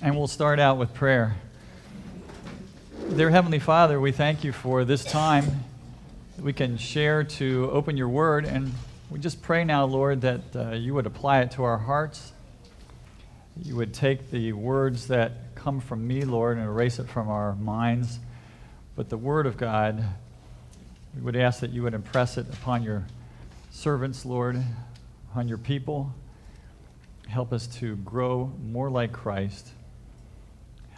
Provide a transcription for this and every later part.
And we'll start out with prayer. Dear Heavenly Father, we thank you for this time we can share to open your word. And we just pray now, Lord, that uh, you would apply it to our hearts. You would take the words that come from me, Lord, and erase it from our minds. But the word of God, we would ask that you would impress it upon your servants, Lord, on your people. Help us to grow more like Christ.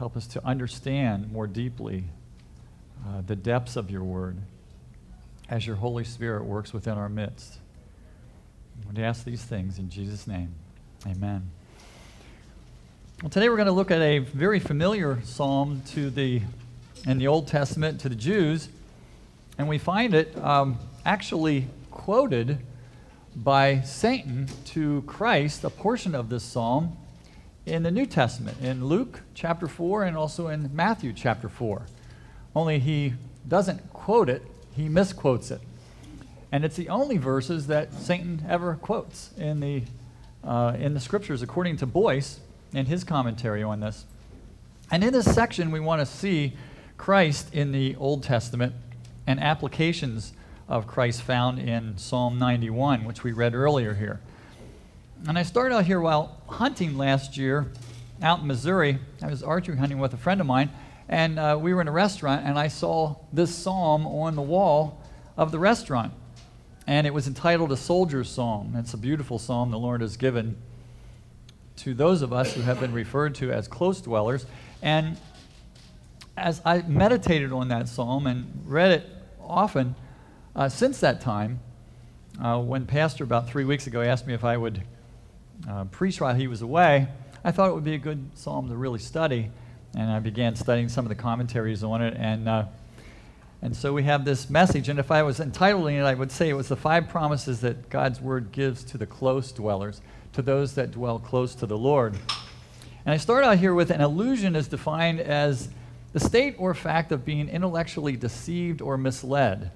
Help us to understand more deeply uh, the depths of your word as your Holy Spirit works within our midst. We ask these things in Jesus' name. Amen. Well, today we're going to look at a very familiar psalm to the in the Old Testament to the Jews, and we find it um, actually quoted by Satan to Christ, a portion of this psalm, in the New Testament, in Luke chapter 4 and also in Matthew chapter 4. Only he doesn't quote it, he misquotes it. And it's the only verses that Satan ever quotes in the, uh, in the scriptures, according to Boice in his commentary on this. And in this section, we want to see Christ in the Old Testament and applications of Christ found in Psalm 91, which we read earlier here. And I started out here while hunting last year out in Missouri. I was archery hunting with a friend of mine, and uh, we were in a restaurant, and I saw this psalm on the wall of the restaurant. And it was entitled A Soldier's Psalm. It's a beautiful psalm the Lord has given to those of us who have been referred to as close dwellers. And as I meditated on that psalm and read it often, uh, since that time, uh, when Pastor about three weeks ago asked me if I would uh, preach while he was away, I thought it would be a good psalm to really study. And I began studying some of the commentaries on it. And, uh, and so we have this message. And if I was entitling it, I would say it was the five promises that God's word gives to the close dwellers, to those that dwell close to the Lord. And I start out here with an illusion is defined as the state or fact of being intellectually deceived or misled.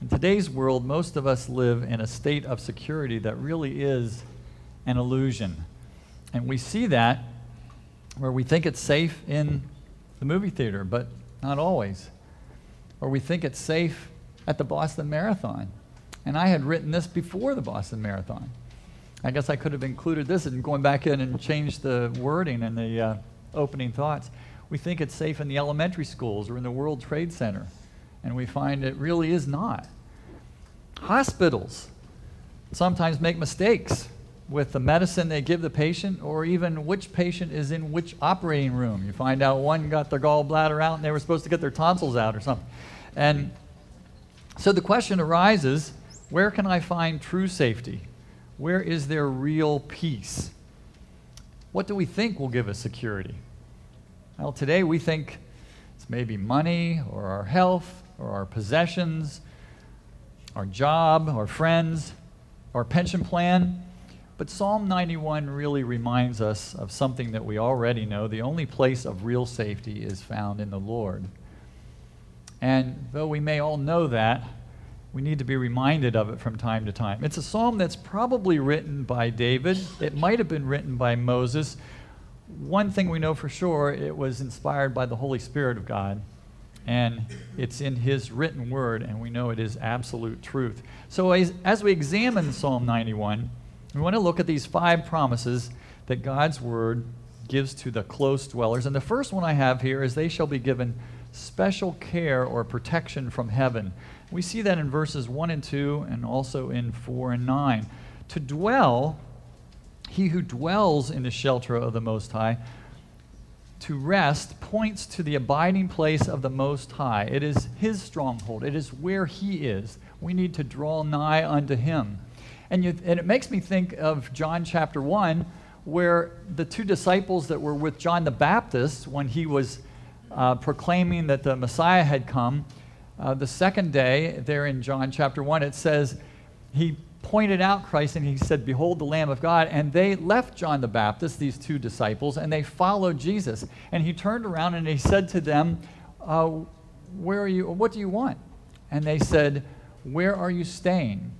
In today's world, most of us live in a state of security that really is an illusion. And we see that where we think it's safe in the movie theater, but not always. Or we think it's safe at the Boston Marathon. And I had written this before the Boston Marathon. I guess I could have included this and going back in and changed the wording and the uh, opening thoughts. We think it's safe in the elementary schools or in the World Trade Center and we find it really is not. Hospitals sometimes make mistakes with the medicine they give the patient or even which patient is in which operating room. You find out one got their gallbladder out and they were supposed to get their tonsils out or something. And so the question arises where can I find true safety? Where is there real peace? What do we think will give us security? Well, today we think it's maybe money or our health or our possessions, our job, our friends, our pension plan. But Psalm 91 really reminds us of something that we already know. The only place of real safety is found in the Lord. And though we may all know that, we need to be reminded of it from time to time. It's a psalm that's probably written by David. It might have been written by Moses. One thing we know for sure, it was inspired by the Holy Spirit of God and it's in his written word, and we know it is absolute truth. So, as, as we examine Psalm 91, we want to look at these five promises that God's word gives to the close dwellers. And the first one I have here is they shall be given special care or protection from heaven. We see that in verses 1 and 2, and also in 4 and 9. To dwell, he who dwells in the shelter of the Most High, to rest points to the abiding place of the Most High. It is His stronghold, it is where He is. We need to draw nigh unto Him. And, you, and it makes me think of John chapter 1, where the two disciples that were with John the Baptist when he was uh, proclaiming that the Messiah had come, uh, the second day, there in John chapter 1, it says, He pointed out Christ and he said, Behold the Lamb of God. And they left John the Baptist, these two disciples, and they followed Jesus. And he turned around and he said to them, uh, Where are you? What do you want? And they said, Where are you staying?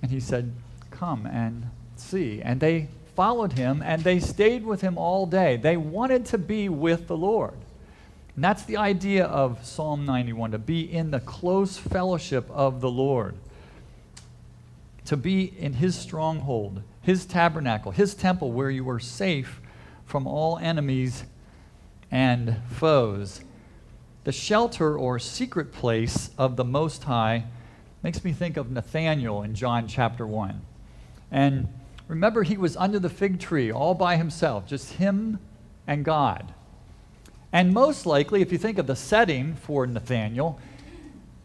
And he said, Come and see. And they followed him and they stayed with him all day. They wanted to be with the Lord. And that's the idea of Psalm 91 to be in the close fellowship of the Lord, to be in his stronghold, his tabernacle, his temple where you are safe from all enemies and foes. The shelter or secret place of the Most High makes me think of Nathanael in John chapter 1. And remember, he was under the fig tree all by himself, just him and God. And most likely, if you think of the setting for Nathanael,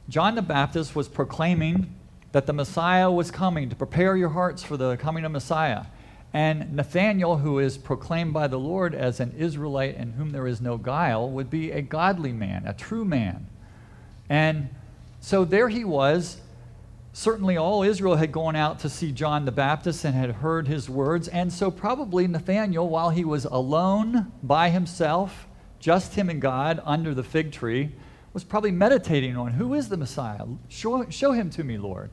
John the Baptist was proclaiming that the Messiah was coming to prepare your hearts for the coming of Messiah. And Nathanael, who is proclaimed by the Lord as an Israelite in whom there is no guile, would be a godly man, a true man. And so there he was. Certainly, all Israel had gone out to see John the Baptist and had heard his words. And so, probably Nathanael, while he was alone by himself, just him and God under the fig tree, was probably meditating on who is the Messiah? Show, show him to me, Lord.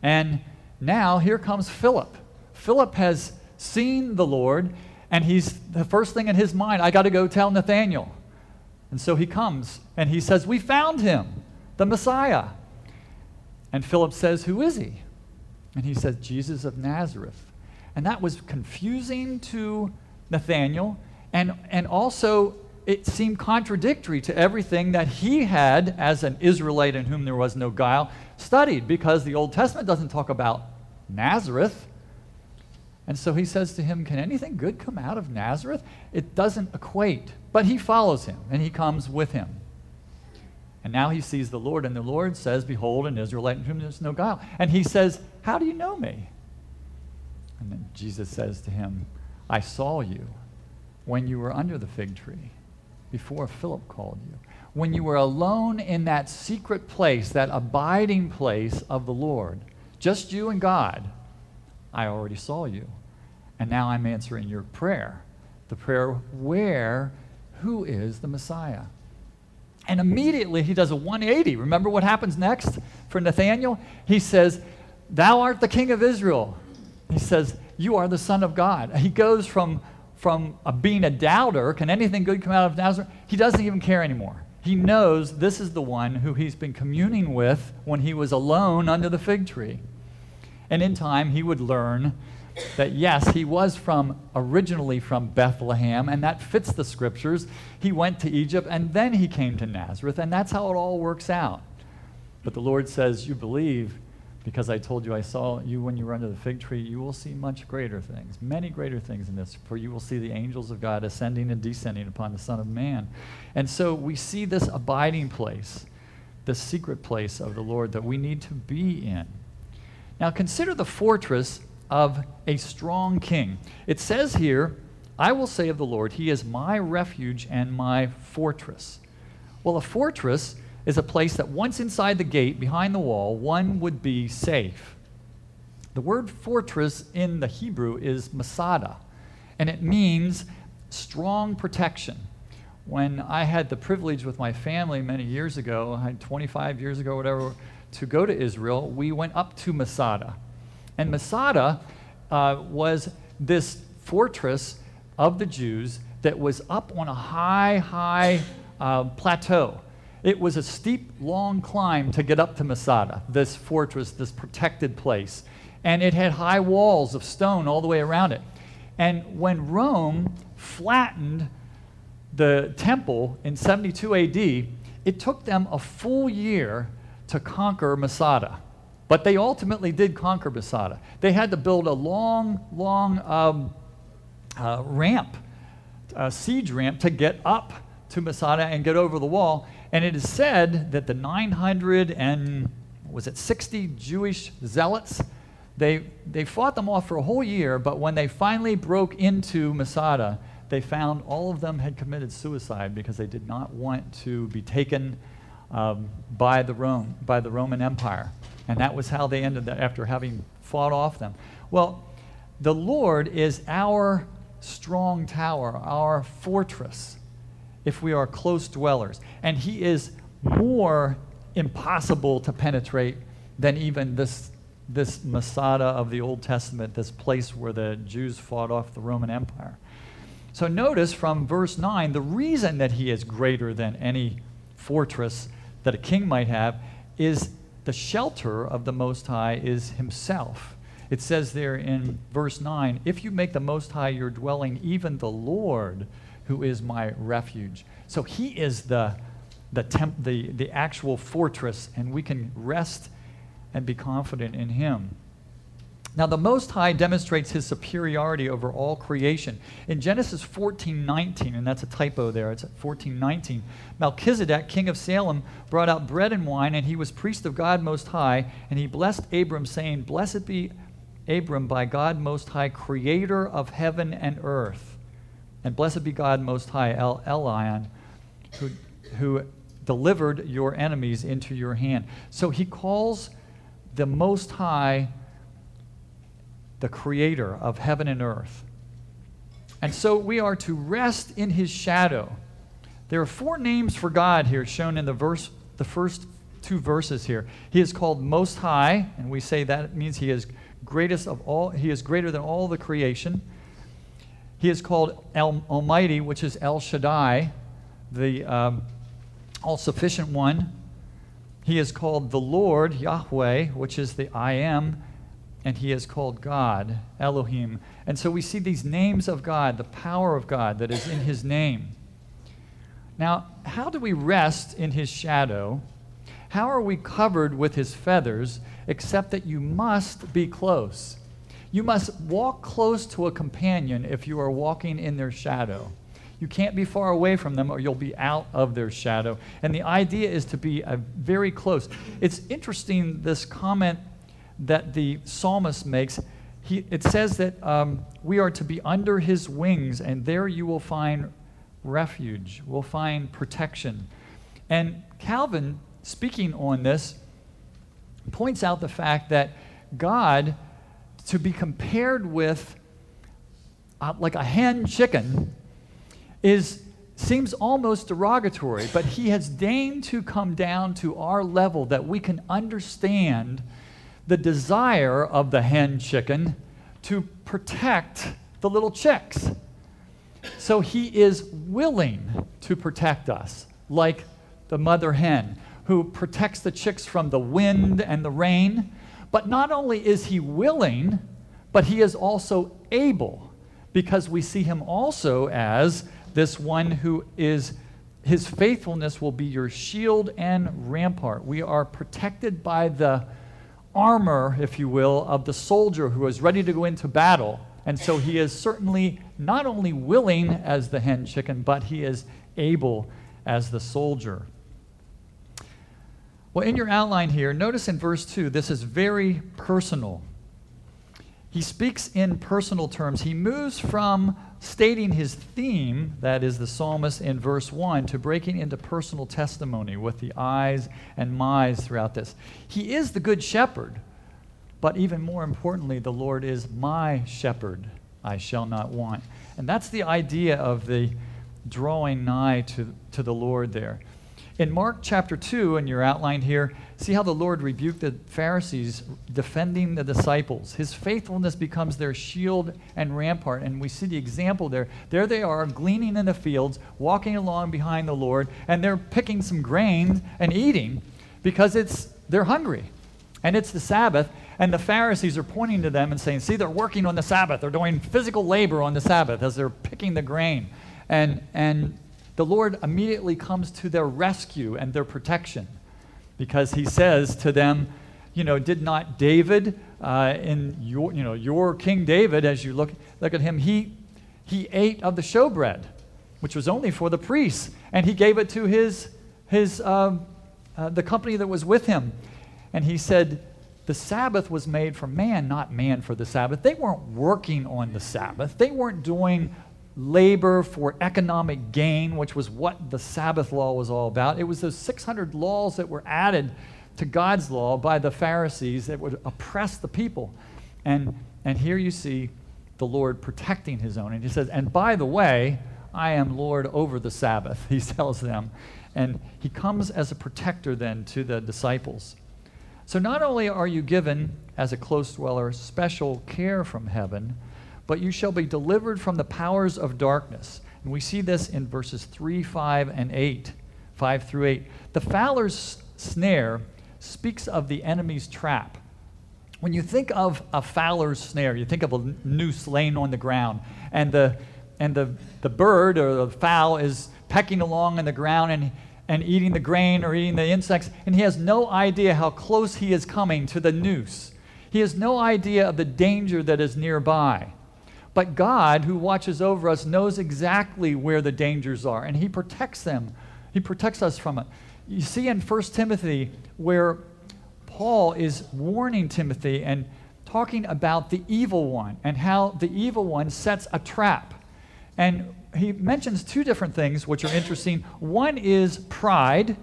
And now here comes Philip. Philip has seen the Lord, and he's the first thing in his mind, I got to go tell Nathanael. And so he comes and he says, We found him, the Messiah. And Philip says, Who is he? And he says, Jesus of Nazareth. And that was confusing to Nathanael and, and also it seemed contradictory to everything that he had, as an Israelite in whom there was no guile, studied, because the Old Testament doesn't talk about Nazareth. And so he says to him, Can anything good come out of Nazareth? It doesn't equate. But he follows him, and he comes with him. And now he sees the Lord, and the Lord says, Behold, an Israelite in whom there's no guile. And he says, How do you know me? And then Jesus says to him, I saw you when you were under the fig tree before Philip called you. When you were alone in that secret place, that abiding place of the Lord, just you and God, I already saw you. And now I'm answering your prayer. The prayer, where, who is the Messiah? And immediately he does a 180. Remember what happens next for Nathanael? He says, Thou art the king of Israel. He says, You are the Son of God. He goes from from a, being a doubter, can anything good come out of Nazareth? He doesn't even care anymore. He knows this is the one who he's been communing with when he was alone under the fig tree. And in time, he would learn that yes, he was from originally from Bethlehem, and that fits the scriptures. He went to Egypt, and then he came to Nazareth, and that's how it all works out. But the Lord says, You believe because I told you I saw you when you were under the fig tree, you will see much greater things, many greater things in this, for you will see the angels of God ascending and descending upon the Son of Man. And so we see this abiding place, the secret place of the Lord that we need to be in. Now consider the fortress of a strong king. It says here, I will say of the Lord, He is my refuge and my fortress. Well, a fortress is a place that once inside the gate, behind the wall, one would be safe. The word fortress in the Hebrew is masada, and it means strong protection. When I had the privilege with my family many years ago, I had 25 years ago, whatever, to go to Israel, we went up to Masada. And Masada uh, was this fortress of the Jews that was up on a high, high uh, plateau. It was a steep, long climb to get up to Masada, this fortress, this protected place. And it had high walls of stone all the way around it. And when Rome flattened the temple in 72 AD, it took them a full year to conquer Masada. But they ultimately did conquer Masada. They had to build a long, long um, uh, ramp, a siege ramp, to get up to Masada and get over the wall. And it is said that the 900 and was it 60 Jewish zealots, they, they fought them off for a whole year, but when they finally broke into Masada, they found all of them had committed suicide because they did not want to be taken um, by, the Rome, by the Roman Empire. And that was how they ended that after having fought off them. Well, the Lord is our strong tower, our fortress if we are close dwellers. And he is more impossible to penetrate than even this, this Masada of the Old Testament, this place where the Jews fought off the Roman Empire. So notice from verse 9 the reason that he is greater than any fortress that a king might have is the shelter of the Most High is himself. It says there in verse 9, if you make the Most High your dwelling, even the Lord, who is my refuge. So he is the, the, temp, the, the actual fortress, and we can rest and be confident in him. Now, the Most High demonstrates his superiority over all creation. In Genesis 14 19, and that's a typo there, it's 14 19, Melchizedek, king of Salem, brought out bread and wine, and he was priest of God Most High, and he blessed Abram, saying, Blessed be Abram by God Most High, creator of heaven and earth. And blessed be God Most High, El Elyon, who, who delivered your enemies into your hand. So he calls the Most High the creator of heaven and earth. And so we are to rest in his shadow. There are four names for God here shown in the verse the first two verses here. He is called most high, and we say that means he is greatest of all he is greater than all the creation. He is called El Almighty, which is El Shaddai, the um, all sufficient one. He is called the Lord, Yahweh, which is the I am and he is called God, Elohim. And so we see these names of God, the power of God that is in his name. Now, how do we rest in his shadow? How are we covered with his feathers, except that you must be close? You must walk close to a companion if you are walking in their shadow. You can't be far away from them or you'll be out of their shadow. And the idea is to be uh, very close. It's interesting, this comment that the psalmist makes. He, it says that um, we are to be under his wings, and there you will find refuge, will find protection. And Calvin, speaking on this, points out the fact that God, to be compared with uh, like a hen chicken, is seems almost derogatory, but he has deigned to come down to our level that we can understand the desire of the hen chicken to protect the little chicks. So he is willing to protect us, like the mother hen who protects the chicks from the wind and the rain. But not only is he willing, but he is also able, because we see him also as this one who is, his faithfulness will be your shield and rampart. We are protected by the armor, if you will, of the soldier who is ready to go into battle. And so he is certainly not only willing as the hen chicken, but he is able as the soldier. Well, in your outline here, notice in verse 2, this is very personal. He speaks in personal terms. He moves from stating his theme, that is the psalmist in verse 1, to breaking into personal testimony with the eyes and my's throughout this. He is the good shepherd, but even more importantly, the Lord is my shepherd. I shall not want. And that's the idea of the drawing nigh to, to the Lord there. In Mark chapter 2, in your outline here, see how the Lord rebuked the Pharisees defending the disciples. His faithfulness becomes their shield and rampart. And we see the example there. There they are, gleaning in the fields, walking along behind the Lord, and they're picking some grain and eating because it's, they're hungry. And it's the Sabbath. And the Pharisees are pointing to them and saying, See, they're working on the Sabbath. They're doing physical labor on the Sabbath as they're picking the grain. And, and the Lord immediately comes to their rescue and their protection because he says to them, you know, did not David uh, in your, you know, your King David, as you look, look at him, he, he ate of the showbread, which was only for the priests, and he gave it to his, his, uh, uh, the company that was with him. And he said, the Sabbath was made for man, not man for the Sabbath. They weren't working on the Sabbath. They weren't doing labor for economic gain, which was what the Sabbath law was all about. It was those 600 laws that were added to God's law by the Pharisees that would oppress the people. And, and here you see the Lord protecting his own. And he says, And by the way, I am Lord over the Sabbath, he tells them. And he comes as a protector then to the disciples. So not only are you given, as a close dweller, special care from heaven, but you shall be delivered from the powers of darkness. And we see this in verses 3, 5, and 8. 5 through 8. The fowler's snare speaks of the enemy's trap. When you think of a fowler's snare, you think of a noose laying on the ground, and the, and the, the bird or the fowl is pecking along in the ground, and and eating the grain or eating the insects, and he has no idea how close he is coming to the noose. He has no idea of the danger that is nearby. But God, who watches over us, knows exactly where the dangers are, and he protects them. He protects us from it. You see in 1 Timothy where Paul is warning Timothy and talking about the evil one and how the evil one sets a trap. And he mentions two different things which are interesting. One is pride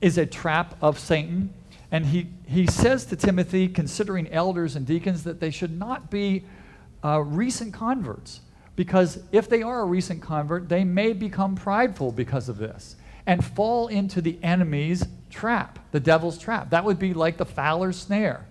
is a trap of Satan. And he, he says to Timothy, considering elders and deacons, that they should not be uh, recent converts. Because if they are a recent convert, they may become prideful because of this and fall into the enemy's trap, the devil's trap. That would be like the fowler's snare.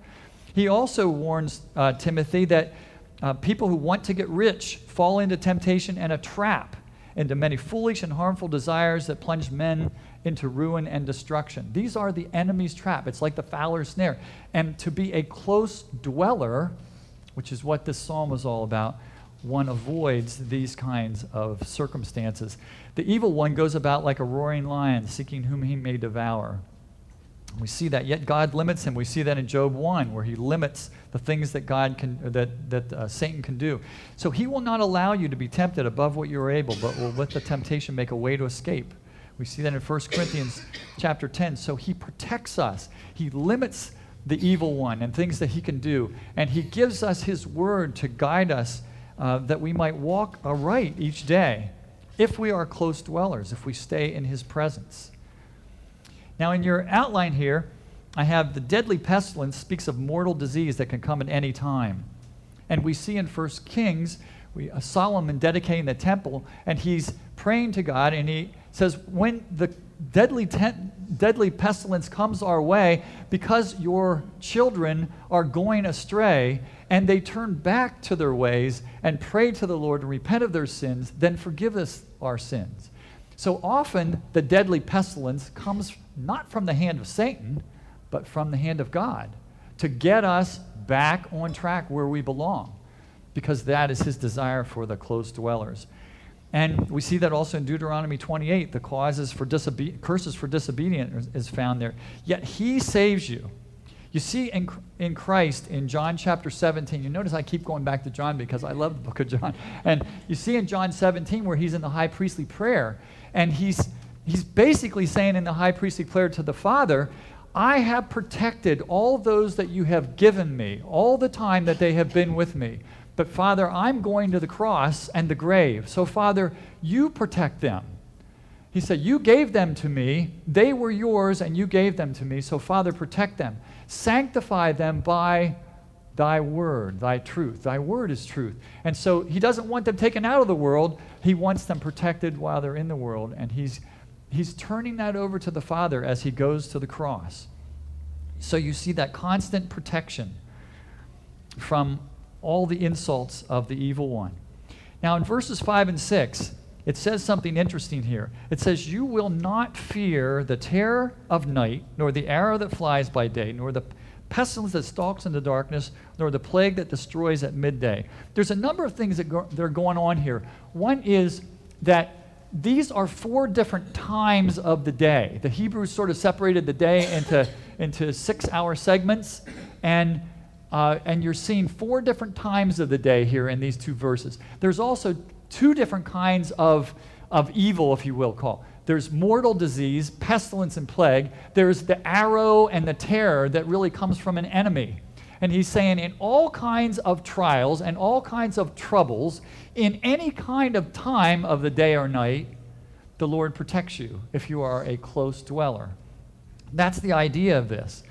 He also warns uh, Timothy that uh, people who want to get rich fall into temptation and a trap, into many foolish and harmful desires that plunge men into ruin and destruction. These are the enemy's trap. It's like the fowler's snare. And to be a close dweller, which is what this psalm is all about, one avoids these kinds of circumstances. The evil one goes about like a roaring lion, seeking whom he may devour. We see that. Yet God limits him. We see that in Job 1, where he limits the things that God can, that, that uh, Satan can do. So he will not allow you to be tempted above what you are able, but will let the temptation make a way to escape. We see that in 1 Corinthians chapter 10. So he protects us. He limits the evil one and things that he can do. And he gives us his word to guide us uh, that we might walk aright each day if we are close dwellers, if we stay in his presence. Now, in your outline here, I have the deadly pestilence speaks of mortal disease that can come at any time. And we see in 1 Kings, we, uh, Solomon dedicating the temple, and he's praying to God, and he says, When the deadly, deadly pestilence comes our way, because your children are going astray, and they turn back to their ways and pray to the Lord and repent of their sins, then forgive us our sins. So often, the deadly pestilence comes not from the hand of Satan, but from the hand of God to get us back on track where we belong, because that is his desire for the close dwellers. And we see that also in Deuteronomy 28. The causes for disobe- curses for disobedience is found there. Yet he saves you. You see in, in Christ in John chapter 17, you notice I keep going back to John because I love the book of John. And you see in John 17 where he's in the high priestly prayer, and he's he's basically saying in the high priestly prayer to the Father, I have protected all those that you have given me all the time that they have been with me. But Father, I'm going to the cross and the grave. So, Father, you protect them. He said, You gave them to me. They were yours, and you gave them to me. So, Father, protect them. Sanctify them by thy word, thy truth. Thy word is truth. And so, he doesn't want them taken out of the world. He wants them protected while they're in the world. And he's he's turning that over to the Father as he goes to the cross. So you see that constant protection from all the insults of the evil one. Now, in verses 5 and 6, it says something interesting here. It says, You will not fear the terror of night, nor the arrow that flies by day, nor the pestilence that stalks in the darkness, nor the plague that destroys at midday. There's a number of things that, go, that are going on here. One is that these are four different times of the day. The Hebrews sort of separated the day into, into six hour segments, and, uh, and you're seeing four different times of the day here in these two verses. There's also two different kinds of, of evil, if you will, call. There's mortal disease, pestilence, and plague. There's the arrow and the terror that really comes from an enemy. And he's saying, in all kinds of trials and all kinds of troubles, in any kind of time of the day or night, the Lord protects you if you are a close dweller. That's the idea of this.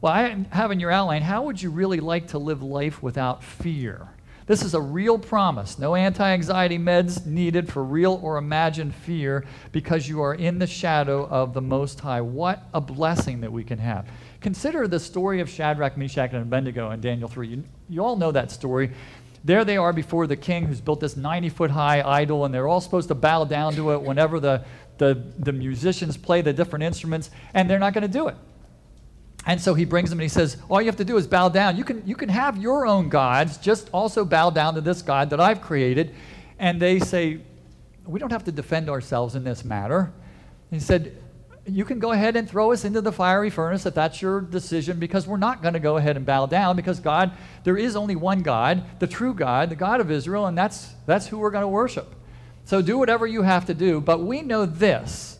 Well, I have in your outline, how would you really like to live life without fear? This is a real promise. No anti anxiety meds needed for real or imagined fear because you are in the shadow of the Most High. What a blessing that we can have. Consider the story of Shadrach, Meshach, and Abednego in Daniel 3. You, you all know that story. There they are before the king who's built this 90 foot high idol, and they're all supposed to bow down to it whenever the, the, the musicians play the different instruments, and they're not going to do it. And so he brings them and he says, All you have to do is bow down. You can, you can have your own gods, just also bow down to this God that I've created. And they say, We don't have to defend ourselves in this matter. He said, You can go ahead and throw us into the fiery furnace if that's your decision, because we're not going to go ahead and bow down, because God, there is only one God, the true God, the God of Israel, and that's, that's who we're going to worship. So do whatever you have to do. But we know this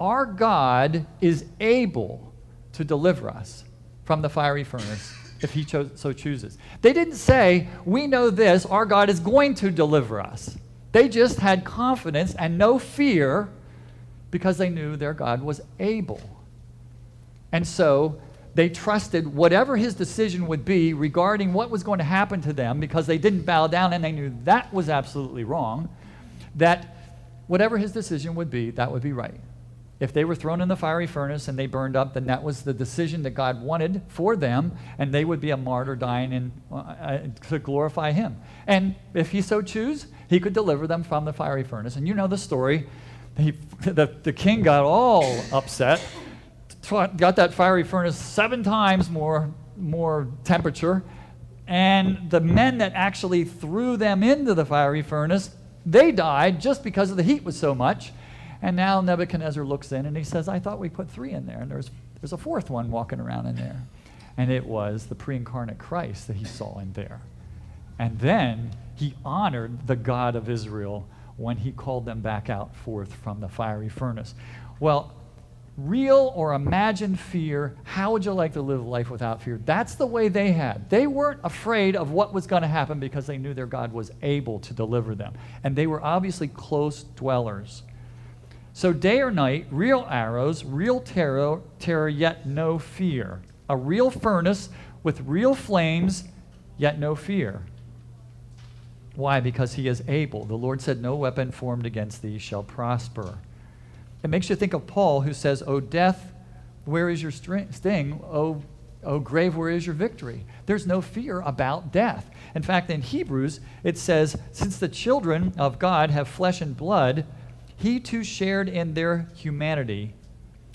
our God is able to deliver us from the fiery furnace if he cho- so chooses. They didn't say, We know this, our God is going to deliver us. They just had confidence and no fear because they knew their God was able. And so they trusted whatever his decision would be regarding what was going to happen to them because they didn't bow down and they knew that was absolutely wrong, that whatever his decision would be, that would be right. If they were thrown in the fiery furnace and they burned up, then that was the decision that God wanted for them, and they would be a martyr dying in, uh, uh to glorify Him. And if He so choose, He could deliver them from the fiery furnace. And you know the story. He, the, the king got all upset, got that fiery furnace seven times more, more temperature, and the men that actually threw them into the fiery furnace, they died just because of the heat was so much. And now Nebuchadnezzar looks in and he says, I thought we put three in there, and there's, there's a fourth one walking around in there. And it was the pre incarnate Christ that he saw in there. And then he honored the God of Israel when he called them back out forth from the fiery furnace. Well, real or imagined fear, how would you like to live life without fear? That's the way they had. They weren't afraid of what was going to happen because they knew their God was able to deliver them. And they were obviously close dwellers. So, day or night, real arrows, real terror, terror, yet no fear. A real furnace with real flames, yet no fear. Why? Because he is able. The Lord said, No weapon formed against thee shall prosper. It makes you think of Paul, who says, O death, where is your sting? O, o grave, where is your victory? There's no fear about death. In fact, in Hebrews, it says, Since the children of God have flesh and blood, he too shared in their humanity,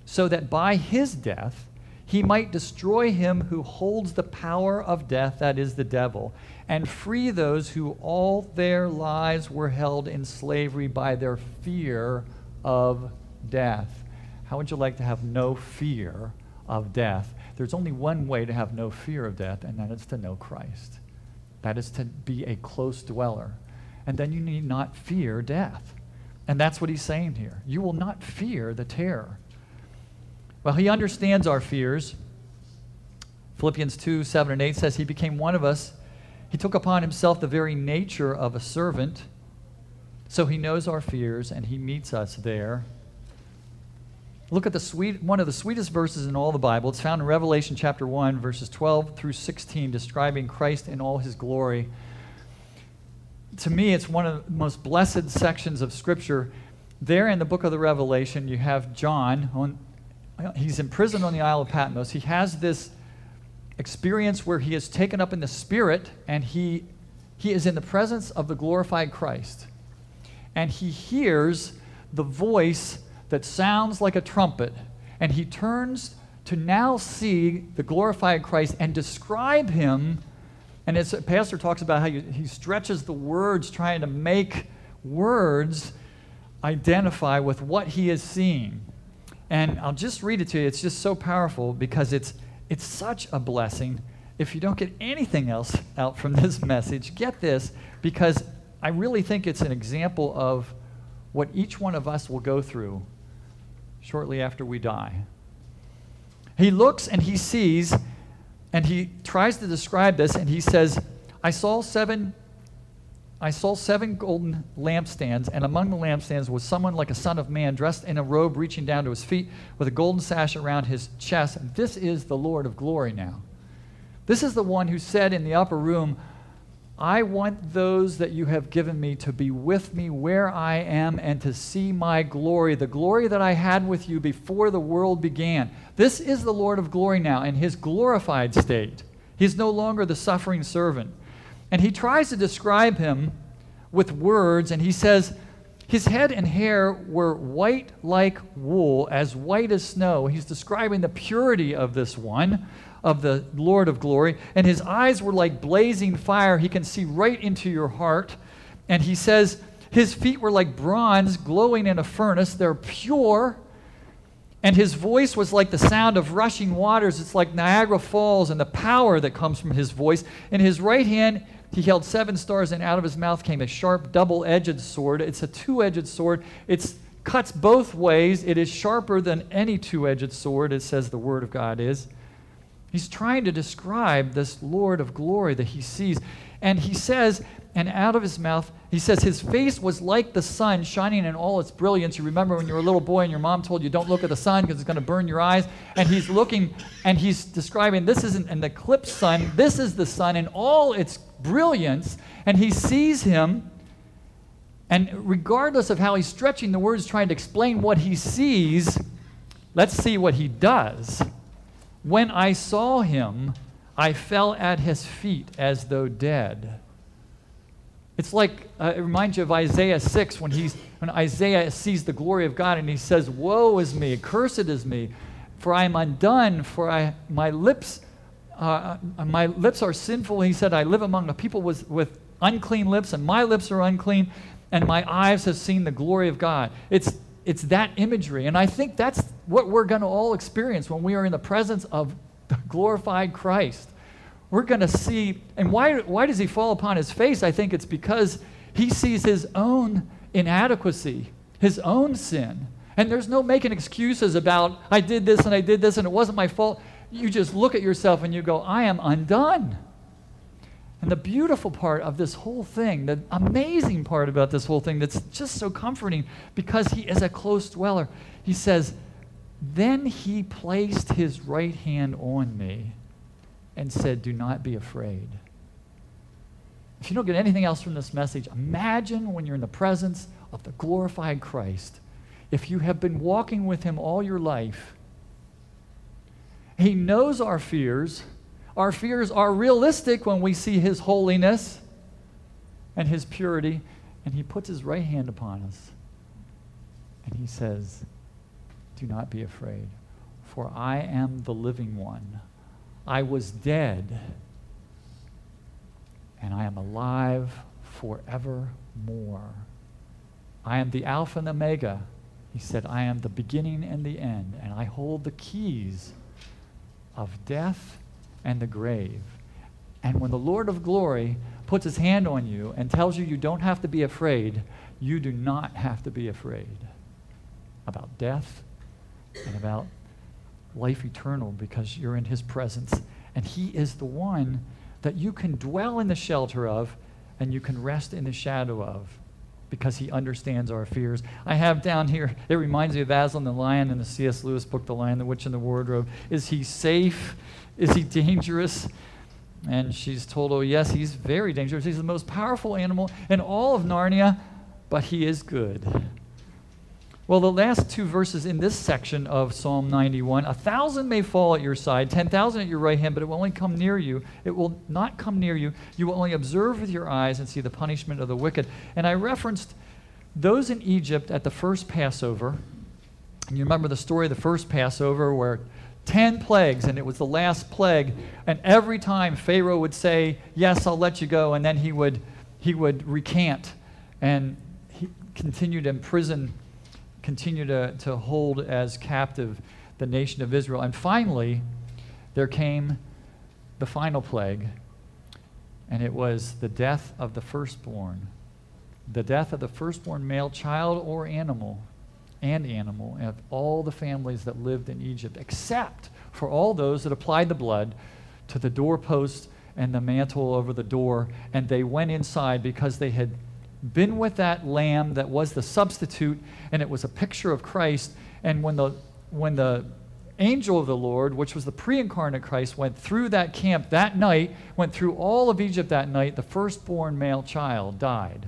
so that by his death he might destroy him who holds the power of death, that is the devil, and free those who all their lives were held in slavery by their fear of death. How would you like to have no fear of death? There's only one way to have no fear of death, and that is to know Christ. That is to be a close dweller. And then you need not fear death. And that's what he's saying here. You will not fear the terror. Well, he understands our fears. Philippians 2 7 and 8 says, He became one of us. He took upon himself the very nature of a servant. So he knows our fears and he meets us there. Look at the sweet, one of the sweetest verses in all the Bible. It's found in Revelation chapter 1, verses 12 through 16, describing Christ in all his glory to me, it's one of the most blessed sections of Scripture. There in the book of the Revelation, you have John. On, he's imprisoned on the Isle of Patmos. He has this experience where he is taken up in the Spirit and he, he is in the presence of the glorified Christ. And he hears the voice that sounds like a trumpet. And he turns to now see the glorified Christ and describe him and as pastor talks about how he stretches the words trying to make words identify with what he is seeing. And I'll just read it to you. It's just so powerful because it's, it's such a blessing. If you don't get anything else out from this message, get this because I really think it's an example of what each one of us will go through shortly after we die. He looks and he sees and he tries to describe this, and he says, I saw seven. I saw seven golden lampstands, and among the lampstands was someone like a son of man, dressed in a robe reaching down to his feet, with a golden sash around his chest. This is the Lord of glory now. This is the one who said in the upper room, I want those that you have given me to be with me where I am and to see my glory, the glory that I had with you before the world began. This is the Lord of glory now in his glorified state. He's no longer the suffering servant. And he tries to describe him with words, and he says, His head and hair were white like wool, as white as snow. He's describing the purity of this one of the Lord of glory. And his eyes were like blazing fire. He can see right into your heart. And he says, His feet were like bronze glowing in a furnace. They're pure. And his voice was like the sound of rushing waters. It's like Niagara Falls and the power that comes from his voice. In his right hand, he held seven stars, and out of his mouth came a sharp, double edged sword. It's a two edged sword. It cuts both ways. It is sharper than any two edged sword, it says the word of God is. He's trying to describe this Lord of glory that he sees. And he says, and out of his mouth, he says, his face was like the sun shining in all its brilliance. You remember when you were a little boy and your mom told you, don't look at the sun because it's going to burn your eyes. And he's looking and he's describing, this isn't an eclipse sun, this is the sun in all its brilliance. And he sees him. And regardless of how he's stretching the words, trying to explain what he sees, let's see what he does. When I saw him, I fell at his feet as though dead. It's like, uh, it reminds you of Isaiah 6 when, he's, when Isaiah sees the glory of God and he says, Woe is me, cursed is me, for I am undone, for I, my, lips, uh, my lips are sinful. He said, I live among a people with, with unclean lips, and my lips are unclean, and my eyes have seen the glory of God. It's, it's that imagery. And I think that's what we're going to all experience when we are in the presence of the glorified Christ. We're going to see, and why, why does he fall upon his face? I think it's because he sees his own inadequacy, his own sin. And there's no making excuses about, I did this and I did this and it wasn't my fault. You just look at yourself and you go, I am undone. And the beautiful part of this whole thing, the amazing part about this whole thing that's just so comforting because he is a close dweller, he says, Then he placed his right hand on me and said, Do not be afraid. If you don't get anything else from this message, imagine when you're in the presence of the glorified Christ. If you have been walking with him all your life, he knows our fears our fears are realistic when we see His holiness and His purity, and He puts His right hand upon us. And He says, Do not be afraid, for I am the living one. I was dead, and I am alive forevermore. I am the Alpha and Omega. He said, I am the beginning and the end, and I hold the keys of death and the grave. And when the Lord of glory puts his hand on you and tells you you don't have to be afraid, you do not have to be afraid about death and about life eternal because you're in his presence. And he is the one that you can dwell in the shelter of and you can rest in the shadow of because he understands our fears. I have down here, it reminds me of Aslan the Lion in the C.S. Lewis book, The Lion, the Witch, and the Wardrobe. Is he safe? Is he dangerous? And she's told, Oh, yes, he's very dangerous. He's the most powerful animal in all of Narnia, but he is good. Well, the last two verses in this section of Psalm 91 a thousand may fall at your side, 10,000 at your right hand, but it will only come near you. It will not come near you. You will only observe with your eyes and see the punishment of the wicked. And I referenced those in Egypt at the first Passover. And you remember the story of the first Passover where 10 plagues, and it was the last plague. And every time Pharaoh would say, Yes, I'll let you go, and then he would, he would recant and he continue to imprison, continue to, to hold as captive the nation of Israel. And finally, there came the final plague, and it was the death of the firstborn. The death of the firstborn male child or animal and animal of all the families that lived in Egypt, except for all those that applied the blood to the doorpost and the mantle over the door. And they went inside because they had been with that lamb that was the substitute, and it was a picture of Christ. And when the, when the angel of the Lord, which was the pre incarnate Christ, went through that camp that night, went through all of Egypt that night. The firstborn male child died,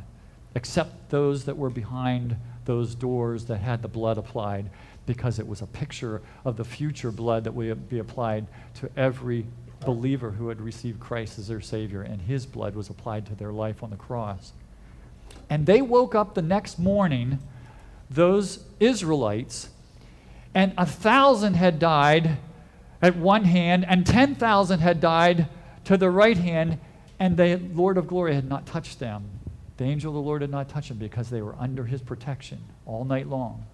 except those that were behind those doors that had the blood applied, because it was a picture of the future blood that would be applied to every believer who had received Christ as their Savior, and his blood was applied to their life on the cross. And they woke up the next morning, those Israelites and a thousand had died at one hand, and 10,000 had died to the right hand, and the Lord of glory had not touched them. The angel of the Lord had not touched them because they were under his protection all night long.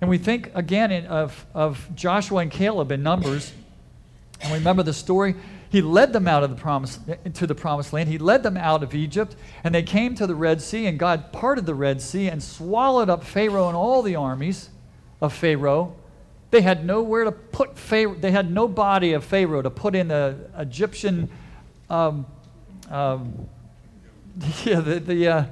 And we think again in, of, of Joshua and Caleb in Numbers, and remember the story. He led them out of the promise to the promised land. He led them out of Egypt, and they came to the Red Sea, and God parted the Red Sea and swallowed up Pharaoh and all the armies of Pharaoh. They had nowhere to put Pharaoh, they had no body of Pharaoh to put in the Egyptian, um, um, yeah, the, the, uh,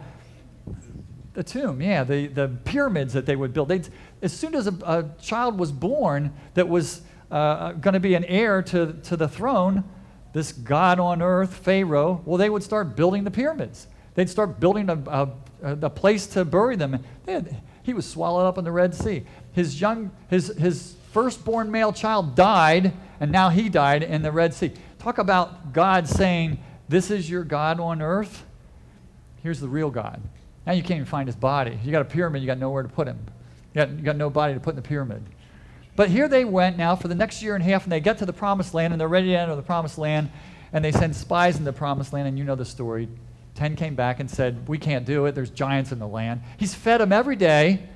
the tomb, yeah, the, the pyramids that they would build. They'd, as soon as a, a child was born that was uh, going to be an heir to, to the throne, this God on earth, Pharaoh, well, they would start building the pyramids. They'd start building a, a, a place to bury them. Had, he was swallowed up in the Red Sea. His young his his firstborn male child died and now he died in the red sea. Talk about god saying this is your god on earth? Here's the real god. Now you can't even find his body. You got a pyramid you got nowhere to put him. You got, you got no body to put in the pyramid but here they went now for the next year and a half and they get to the promised land and they're ready to enter the promised land and they send spies in the promised land and you know the story 10 came back and said we can't do it there's giants in the land he's fed them every day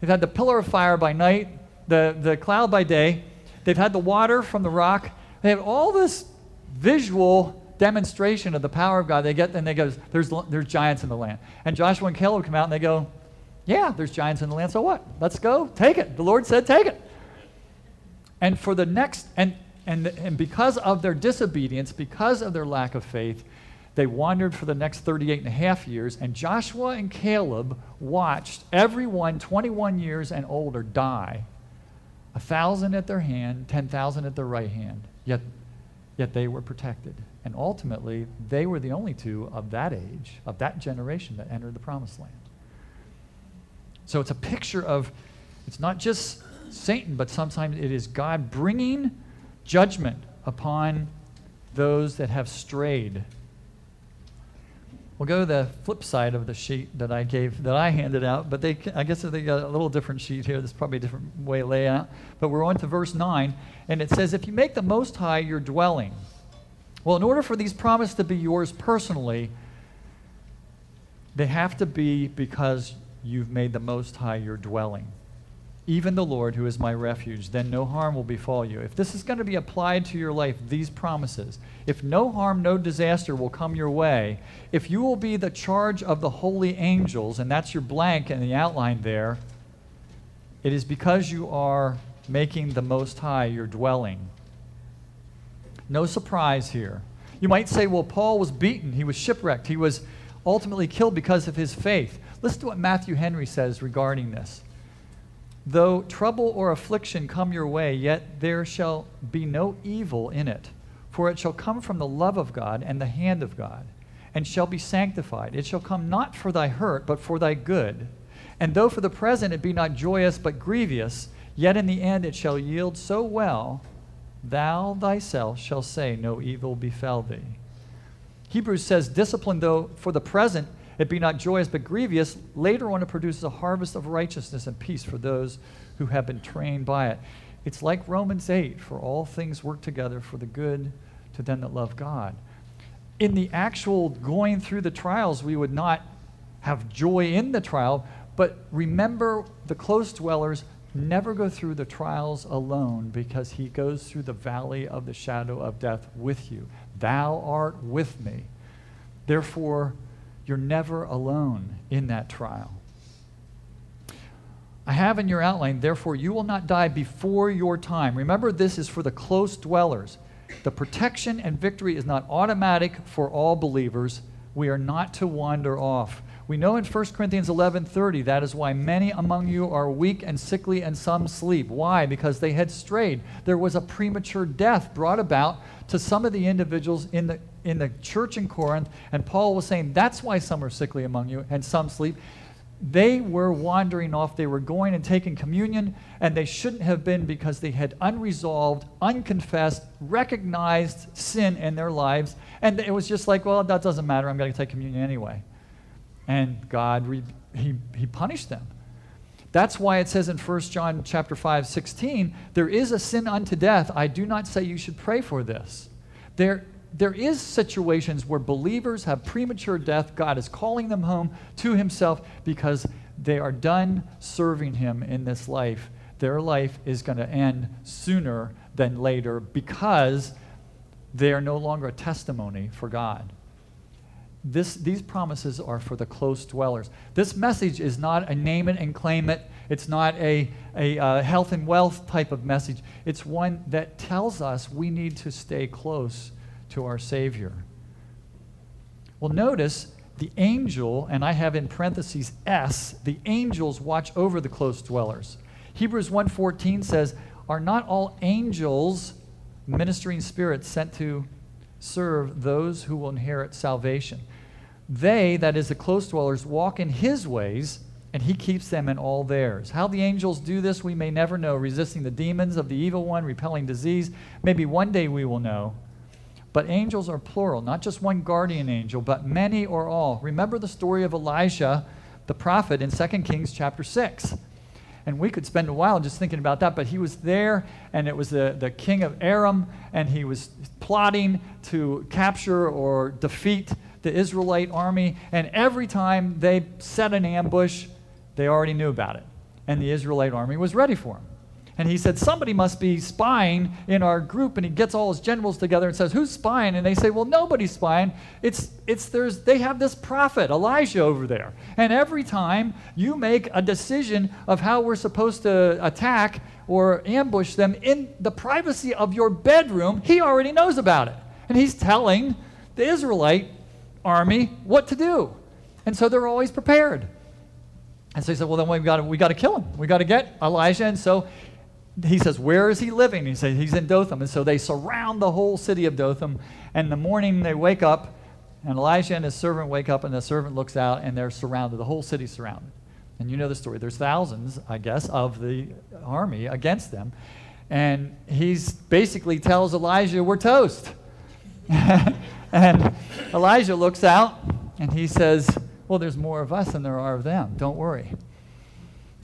They've had the pillar of fire by night, the, the cloud by day. They've had the water from the rock. They have all this visual demonstration of the power of God. They get and they go, there's, there's giants in the land. And Joshua and Caleb come out and they go, yeah, there's giants in the land. So what? Let's go. Take it. The Lord said, take it. And for the next, and, and, and because of their disobedience, because of their lack of faith, they wandered for the next 38 and a half years, and Joshua and Caleb watched everyone 21 years and older die. A thousand at their hand, 10,000 at their right hand. Yet, yet they were protected. And ultimately, they were the only two of that age, of that generation, that entered the promised land. So it's a picture of, it's not just Satan, but sometimes it is God bringing judgment upon those that have strayed We'll go to the flip side of the sheet that I gave, that I handed out, but they, I guess they got a little different sheet here. There's probably a different way to lay out. But we're on to verse 9, and it says, If you make the Most High your dwelling, well, in order for these promises to be yours personally, they have to be because you've made the Most High your dwelling even the Lord who is my refuge, then no harm will befall you. If this is going to be applied to your life, these promises, if no harm, no disaster will come your way, if you will be the charge of the holy angels, and that's your blank in the outline there, it is because you are making the Most High your dwelling. No surprise here. You might say, well, Paul was beaten, he was shipwrecked, he was ultimately killed because of his faith. Listen to what Matthew Henry says regarding this. Though trouble or affliction come your way, yet there shall be no evil in it, for it shall come from the love of God and the hand of God, and shall be sanctified. It shall come not for thy hurt, but for thy good. And though for the present it be not joyous, but grievous, yet in the end it shall yield so well, thou thyself shall say, No evil befell thee. Hebrews says, Discipline, though for the present it be not joyous but grievous, later on it produces a harvest of righteousness and peace for those who have been trained by it. It's like Romans 8 for all things work together for the good to them that love God. In the actual going through the trials, we would not have joy in the trial, but remember the close dwellers never go through the trials alone because he goes through the valley of the shadow of death with you. Thou art with me. Therefore, you're never alone in that trial. I have in your outline, therefore, you will not die before your time. Remember, this is for the close dwellers. The protection and victory is not automatic for all believers. We are not to wander off. We know in 1 Corinthians 11:30 that is why many among you are weak and sickly and some sleep. Why? Because they had strayed. There was a premature death brought about to some of the individuals in the in the church in Corinth, and Paul was saying that's why some are sickly among you and some sleep. They were wandering off. They were going and taking communion, and they shouldn't have been because they had unresolved, unconfessed, recognized sin in their lives. And it was just like, well, that doesn't matter. I'm going to take communion anyway and God re- he, he punished them. That's why it says in 1 John chapter 5, 16, there is a sin unto death. I do not say you should pray for this. There, there is situations where believers have premature death. God is calling them home to himself because they are done serving him in this life. Their life is going to end sooner than later because they are no longer a testimony for God this, these promises are for the close dwellers. This message is not a name it and claim it. It's not a, a uh, health and wealth type of message. It's one that tells us we need to stay close to our Savior. Well, notice the angel, and I have in parentheses S, the angels watch over the close dwellers. Hebrews 1:14 says, "Are not all angels ministering spirits sent to serve those who will inherit salvation?" They, that is the close dwellers, walk in his ways, and he keeps them in all theirs. How the angels do this, we may never know, resisting the demons of the evil one, repelling disease. Maybe one day we will know. But angels are plural, not just one guardian angel, but many or all. Remember the story of Elijah, the prophet, in 2 Kings chapter 6. And we could spend a while just thinking about that, but he was there, and it was the, the king of Aram, and he was plotting to capture or defeat the Israelite army, and every time they set an ambush, they already knew about it. And the Israelite army was ready for him. And he said, Somebody must be spying in our group. And he gets all his generals together and says, Who's spying? And they say, Well, nobody's spying. It's, it's there's, they have this prophet, Elijah, over there. And every time you make a decision of how we're supposed to attack or ambush them in the privacy of your bedroom, he already knows about it. And he's telling the Israelite army what to do. And so they're always prepared. And so he said, Well, then we've got to, we got to kill him. we got to get Elijah. And so he says, Where is he living? He says, He's in Dothan. And so they surround the whole city of Dothan. And in the morning they wake up, and Elijah and his servant wake up, and the servant looks out, and they're surrounded. The whole city's surrounded. And you know the story. There's thousands, I guess, of the army against them. And he basically tells Elijah, We're toast. and Elijah looks out and he says, Well, there's more of us than there are of them. Don't worry.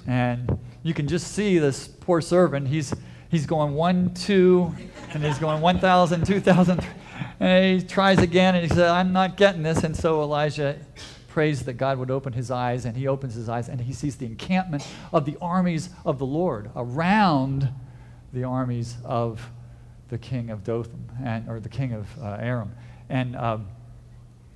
And you can just see this poor servant. He's, he's going one, two, and he's going 1,000, 2,000. And he tries again and he says, I'm not getting this. And so Elijah prays that God would open his eyes, and he opens his eyes and he sees the encampment of the armies of the Lord around the armies of the king of Dothan, and, or the king of uh, Aram. And, um,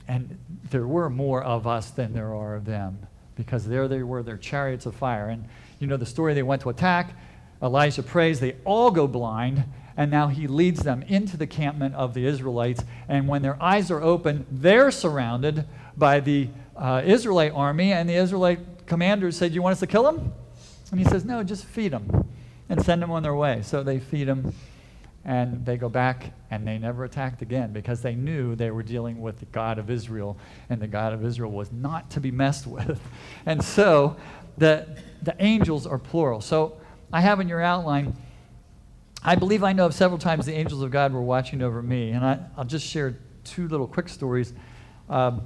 and there were more of us than there are of them, because there they were, their chariots of fire. And you know the story, they went to attack. Elijah prays, they all go blind, and now he leads them into the campment of the Israelites. And when their eyes are open, they're surrounded by the uh, Israelite army, and the Israelite commanders said, You want us to kill them? And he says, No, just feed them and send them on their way. So they feed them and they go back and they never attacked again because they knew they were dealing with the God of Israel, and the God of Israel was not to be messed with. And so the, the angels are plural. So I have in your outline, I believe I know of several times the angels of God were watching over me, and I, will just share two little quick stories. Um,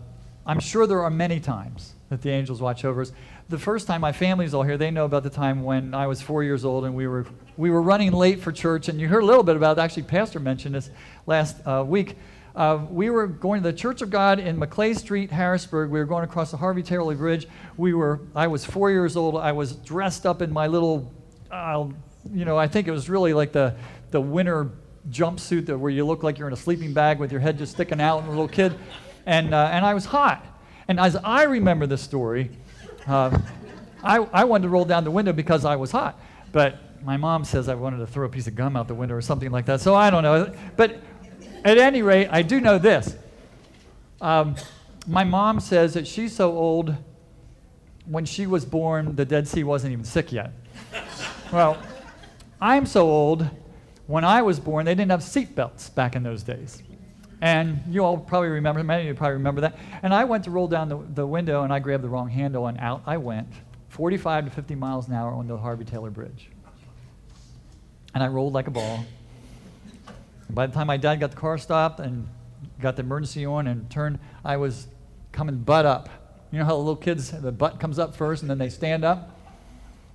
I'm sure there are many times that the angels watch over us the first time my family's all here, they know about the time when I was four years old and we were we were running late for church. And you heard a little bit about it. Actually, Pastor mentioned this last uh, week. Uh, we were going to the Church of God in Maclay Street, Harrisburg. We were going across the Harvey Taylor Bridge. We were. I was four years old. I was dressed up in my little, uh, you know, I think it was really like the the winter jumpsuit that where you look like you're in a sleeping bag with your head just sticking out, and a little kid, and uh, and I was hot. And as I remember the story, uh, I, I wanted to roll down the window because I was hot, but my mom says I wanted to throw a piece of gum out the window or something like that. So I don't know. But at any rate, I do know this. Um, my mom says that she's so old when she was born, the Dead Sea wasn't even sick yet. well, I'm so old, when I was born, they didn't have seatbelts back in those days. And you all probably remember, many of you probably remember that. And I went to roll down the, the window and I grabbed the wrong handle and out I went, 45 to 50 miles an hour on the Harvey Taylor Bridge. And I rolled like a ball. By the time my dad got the car stopped and got the emergency on and turned, I was coming butt up. You know how little kids, the butt comes up first and then they stand up?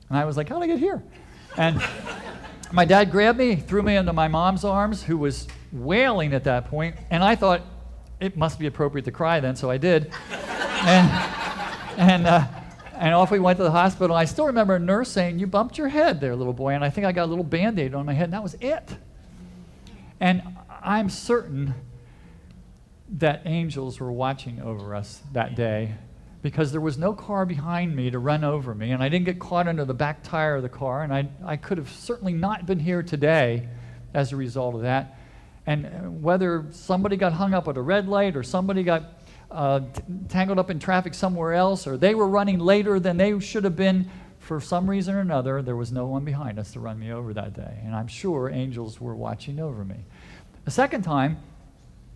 And I was like, how did I get here? And my dad grabbed me, threw me into my mom's arms, who was wailing at that point, and I thought it must be appropriate to cry then, so I did. and and, uh, and off we went to the hospital. I still remember a nurse saying, You bumped your head there, little boy. And I think I got a little band aid on my head, and that was it. And I'm certain that angels were watching over us that day because there was no car behind me to run over me, and I didn't get caught under the back tire of the car, and I, I could have certainly not been here today as a result of that. And whether somebody got hung up at a red light or somebody got uh, t- tangled up in traffic somewhere else or they were running later than they should have been, for some reason or another, there was no one behind us to run me over that day. And I'm sure angels were watching over me. The second time,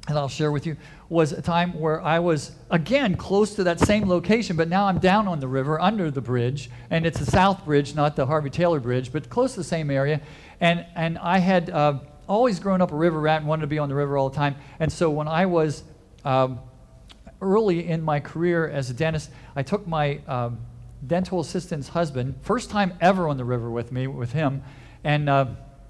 and I'll share with you, was a time where I was, again, close to that same location, but now I'm down on the river under the bridge. And it's the South Bridge, not the Harvey Taylor Bridge, but close to the same area. And, and I had. Uh, always grown up a river rat and wanted to be on the river all the time. And so when I was um, early in my career as a dentist, I took my um, dental assistant's husband, first time ever on the river with me, with him, and uh,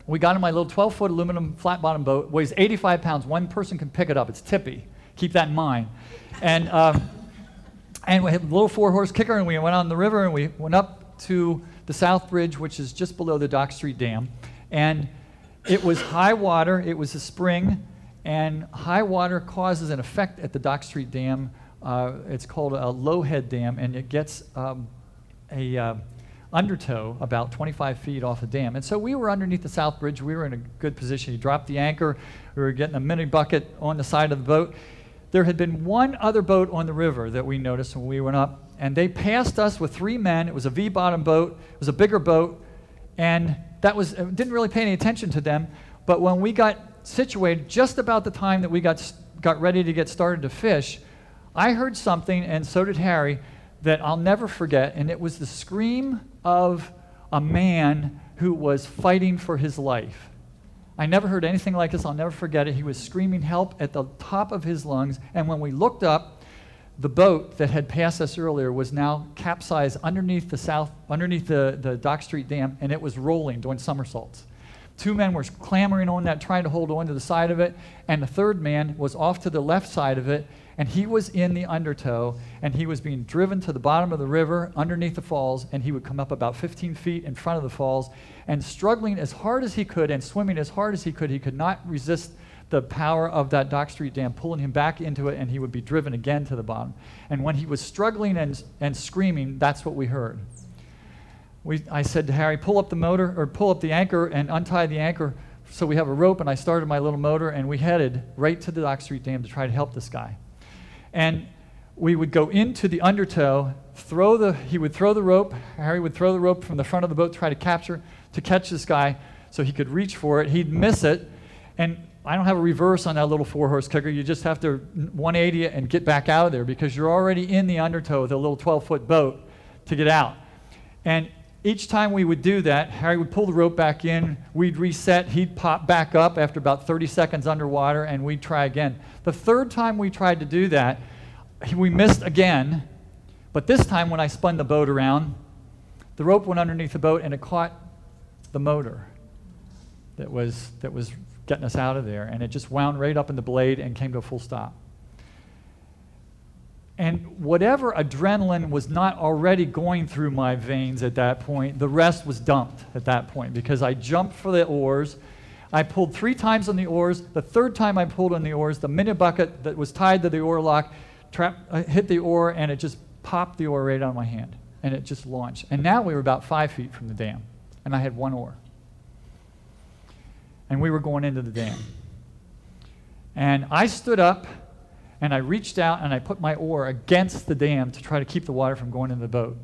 we got in my little 12 foot aluminum flat bottom boat, weighs 85 pounds. One person can pick it up. It's tippy. Keep that in mind. And, uh, and we had a little four horse kicker, and we went on the river and we went up to the South Bridge, which is just below the Dock Street Dam. And it was high water, it was a spring, and high water causes an effect at the Dock Street Dam. Uh, it's called a low head dam, and it gets um, a uh, undertow about 25 feet off the dam. And so we were underneath the South Bridge. We were in a good position. You dropped the anchor. We were getting a minnow bucket on the side of the boat. There had been one other boat on the river that we noticed when we went up, and they passed us with three men. It was a V bottom boat, it was a bigger boat, and that was uh, didn't really pay any attention to them. But when we got situated, just about the time that we got got ready to get started to fish, I heard something, and so did Harry, that I'll never forget, and it was the scream of a man who was fighting for his life. I never heard anything like this. I'll never forget it. He was screaming help at the top of his lungs, and when we looked up, the boat that had passed us earlier was now capsized underneath the south, underneath the, the Dock Street Dam, and it was rolling, doing somersaults. Two men were clambering on that, trying to hold on to the side of it, and the third man was off to the left side of it, and he was in the undertow, and he was being driven to the bottom of the river underneath the falls, and he would come up about 15 feet in front of the falls, and struggling as hard as he could and swimming as hard as he could, he could not resist the power of that Dock Street Dam pulling him back into it, and he would be driven again to the bottom. And when he was struggling and, and screaming, that's what we heard. We, I said to Harry, pull up the motor, or pull up the anchor and untie the anchor so we have a rope. And I started my little motor, and we headed right to the Dock Street Dam to try to help this guy. And we would go into the undertow, throw the, he would throw the rope, Harry would throw the rope from the front of the boat, try to capture, to catch this guy so he could reach for it. He'd miss it, and I don't have a reverse on that little four horse kicker. You just have to 180 it and get back out of there because you're already in the undertow with a little 12 foot boat to get out. And each time we would do that, Harry would pull the rope back in, we'd reset, he'd pop back up after about 30 seconds underwater, and we'd try again. The third time we tried to do that, we missed again, but this time when I spun the boat around, the rope went underneath the boat and it caught the motor that was, that was getting us out of there. And it just wound right up in the blade and came to a full stop. And whatever adrenaline was not already going through my veins at that point, the rest was dumped at that point because I jumped for the oars. I pulled three times on the oars. The third time I pulled on the oars, the minnow bucket that was tied to the oar lock trap, uh, hit the oar and it just popped the oar right out of my hand. And it just launched. And now we were about five feet from the dam. And I had one oar and we were going into the dam. And I stood up and I reached out and I put my oar against the dam to try to keep the water from going into the boat.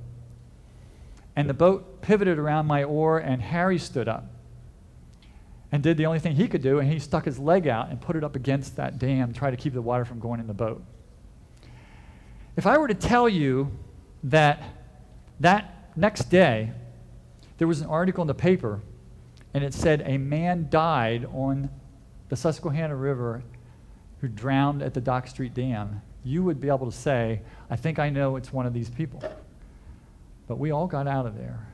And the boat pivoted around my oar, and Harry stood up and did the only thing he could do, and he stuck his leg out and put it up against that dam, to try to keep the water from going in the boat. If I were to tell you that that next day there was an article in the paper and it said a man died on the Susquehanna River who drowned at the Dock Street Dam, you would be able to say, I think I know it's one of these people. But we all got out of there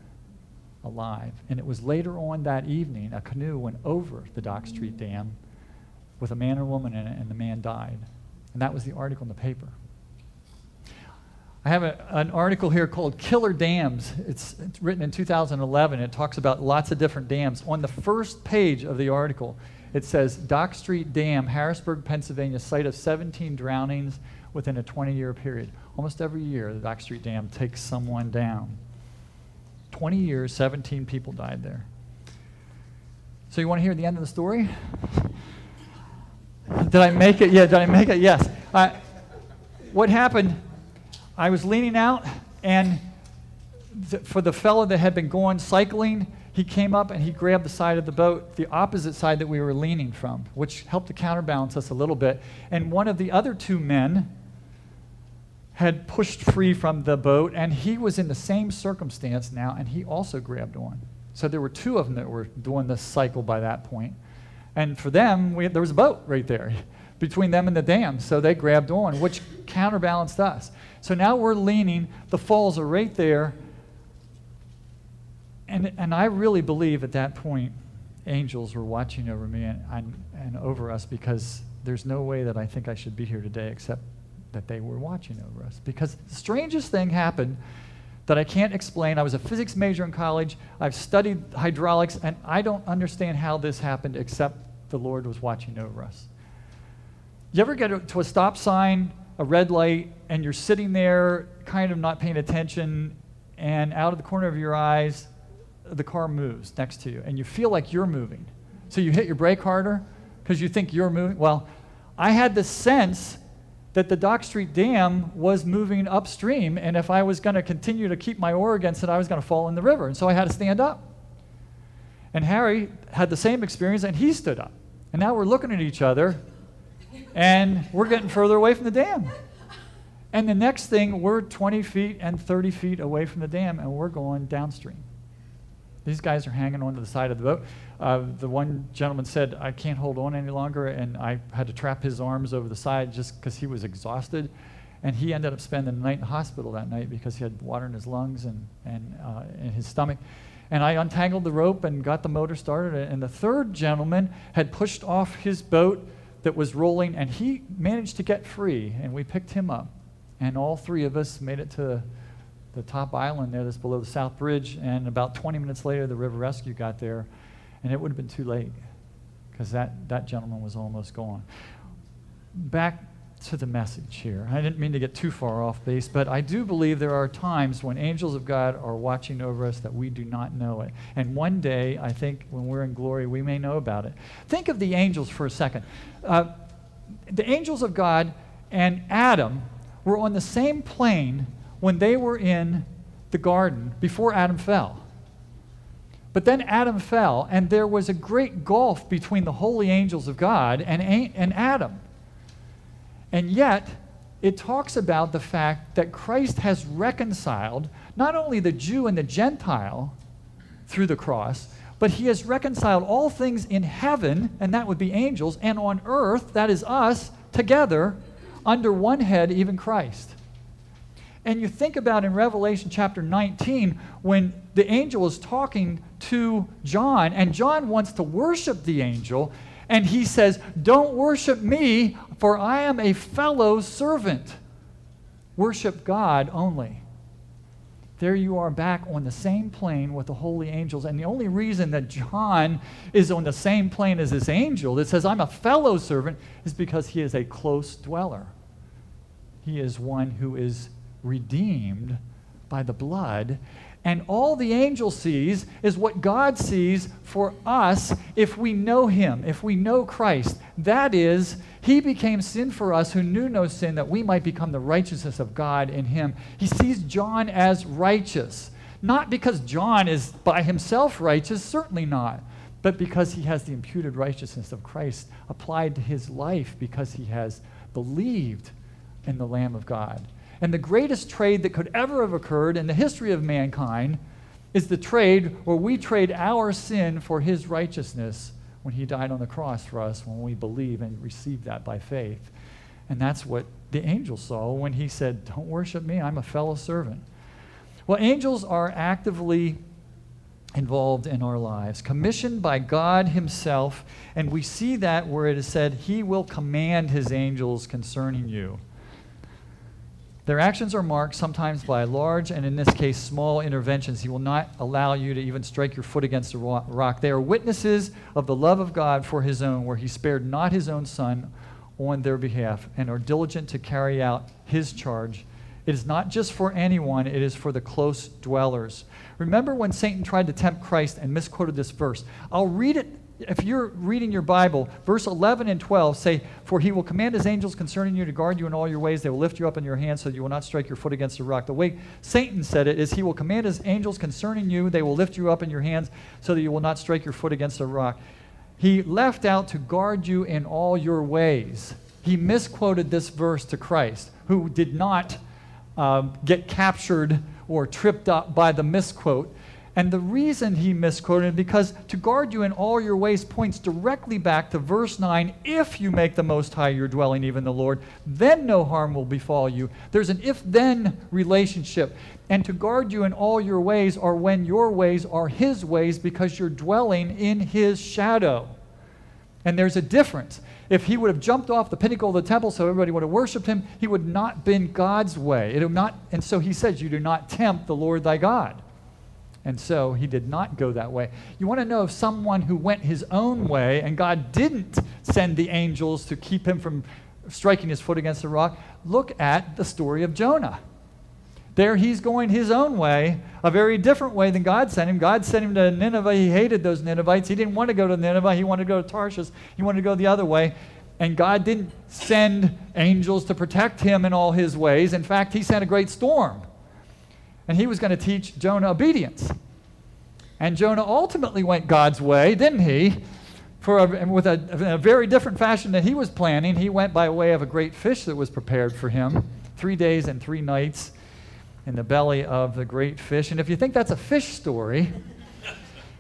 alive. And it was later on that evening, a canoe went over the Dock Street Dam with a man and woman in it, and the man died. And that was the article in the paper. I have a, an article here called Killer Dams. It's, it's written in 2011. It talks about lots of different dams. On the first page of the article, it says Dock Street Dam, Harrisburg, Pennsylvania, site of 17 drownings within a 20 year period. Almost every year, the Dock Street Dam takes someone down. 20 years, 17 people died there. So, you want to hear the end of the story? Did I make it? Yeah, did I make it? Yes. What happened? I was leaning out, and th- for the fellow that had been going cycling, he came up and he grabbed the side of the boat, the opposite side that we were leaning from, which helped to counterbalance us a little bit. And one of the other two men had pushed free from the boat, and he was in the same circumstance now, and he also grabbed on. So there were two of them that were doing this cycle by that point. And for them, we, there was a boat right there between them and the dam. So they grabbed on, which counterbalanced us. So now we're leaning, the falls are right there. And, and I really believe at that point, angels were watching over me and, and, and over us because there's no way that I think I should be here today except that they were watching over us. Because the strangest thing happened that I can't explain. I was a physics major in college, I've studied hydraulics, and I don't understand how this happened except the Lord was watching over us. You ever get to a stop sign, a red light, and you're sitting there kind of not paying attention, and out of the corner of your eyes, the car moves next to you, and you feel like you're moving. So you hit your brake harder because you think you're moving. Well, I had the sense that the Dock Street Dam was moving upstream, and if I was going to continue to keep my oar against it, I was going to fall in the river. And so I had to stand up. And Harry had the same experience, and he stood up. And now we're looking at each other, and we're getting further away from the dam. And the next thing, we're 20 feet and 30 feet away from the dam, and we're going downstream. These guys are hanging onto the side of the boat. Uh, the one gentleman said, I can't hold on any longer, and I had to trap his arms over the side just because he was exhausted. And he ended up spending the night in the hospital that night because he had water in his lungs and, and uh, in his stomach. And I untangled the rope and got the motor started. And the third gentleman had pushed off his boat that was rolling, and he managed to get free. And we picked him up. And all three of us made it to the top island there that's below the South Bridge. And about 20 minutes later, the river rescue got there and it would have been too late because that, that gentleman was almost gone. Back to the message here. I didn't mean to get too far off base, but I do believe there are times when angels of God are watching over us that we do not know it. And one day, I think when we're in glory, we may know about it. Think of the angels for a second. Uh, the angels of God and Adam were on the same plane when they were in the garden before Adam fell. But then Adam fell, and there was a great gulf between the holy angels of God and, and Adam. And yet, it talks about the fact that Christ has reconciled not only the Jew and the Gentile through the cross, but he has reconciled all things in heaven, and that would be angels, and on earth, that is us, together under one head, even Christ. And you think about in Revelation chapter 19 when the angel is talking to John, and John wants to worship the angel, and he says, Don't worship me, for I am a fellow servant. Worship God only. There you are back on the same plane with the holy angels. And the only reason that John is on the same plane as this angel that says, I'm a fellow servant, is because he is a close dweller. He is one who is redeemed by the blood. And all the angel sees is what God sees for us if we know Him, if we know Christ. That is, He became sin for us who knew no sin, that we might become the righteousness of God in Him. He sees John as righteous. Not because John is by himself righteous, certainly not, but because he has the imputed righteousness of Christ applied to his life because he has believed in the Lamb of God. And the greatest trade that could ever have occurred in the history of mankind is the trade where we trade our sin for his righteousness when he died on the cross for us when we believe and receive that by faith. And that's what the angel saw when he said, Don't worship me, I'm a fellow servant. Well, angels are actively involved in our lives, commissioned by God Himself, and we see that where it is said, He will command His angels concerning you. Their actions are marked sometimes by large and, in this case, small interventions. He will not allow you to even strike your foot against a rock. They are witnesses of the love of God for His own, where He spared not His own Son on their behalf and are diligent to carry out His charge. It is not just for anyone, it is for the close dwellers. Remember when Satan tried to tempt Christ and misquoted this verse? I'll read it if you're reading your Bible, verse 11 and 12 say, For he will command his angels concerning you to guard you in all your ways. They will lift you up in your hands so that you will not strike your foot against a rock. The way Satan said it is, He will command his angels concerning you. They will lift you up in your hands so that you will not strike your foot against a rock. He left out to guard you in all your ways. He misquoted this verse to Christ, who did not um, get captured or tripped up by the misquote and the reason he misquoted because to guard you in all your ways points directly back to verse 9 if you make the Most High your dwelling, even the Lord, then no harm will befall you. There's an if then relationship. And to guard you in all your ways are when your ways are his ways because you're dwelling in his shadow. And there's a difference. If he would have jumped off the pinnacle of the temple so everybody would have worshiped him, he would not been God's way. It would not, and so he says, You do not tempt the Lord thy God. And so he did not go that way. You want to know if someone who went his own way and God didn't send the angels to keep him from striking his foot against the rock? Look at the story of Jonah. There he's going his own way, a very different way than God sent him. God sent him to Nineveh. He hated those Ninevites. He didn't want to go to Nineveh. He wanted to go to Tarshish. He wanted to go the other way. And God didn't send angels to protect him in all his ways. In fact, he sent a great storm and he was going to teach Jonah obedience. And Jonah ultimately went God's way, didn't he? For a, with a, a, very different fashion than he was planning. He went by way of a great fish that was prepared for him, three days and three nights in the belly of the great fish. And if you think that's a fish story,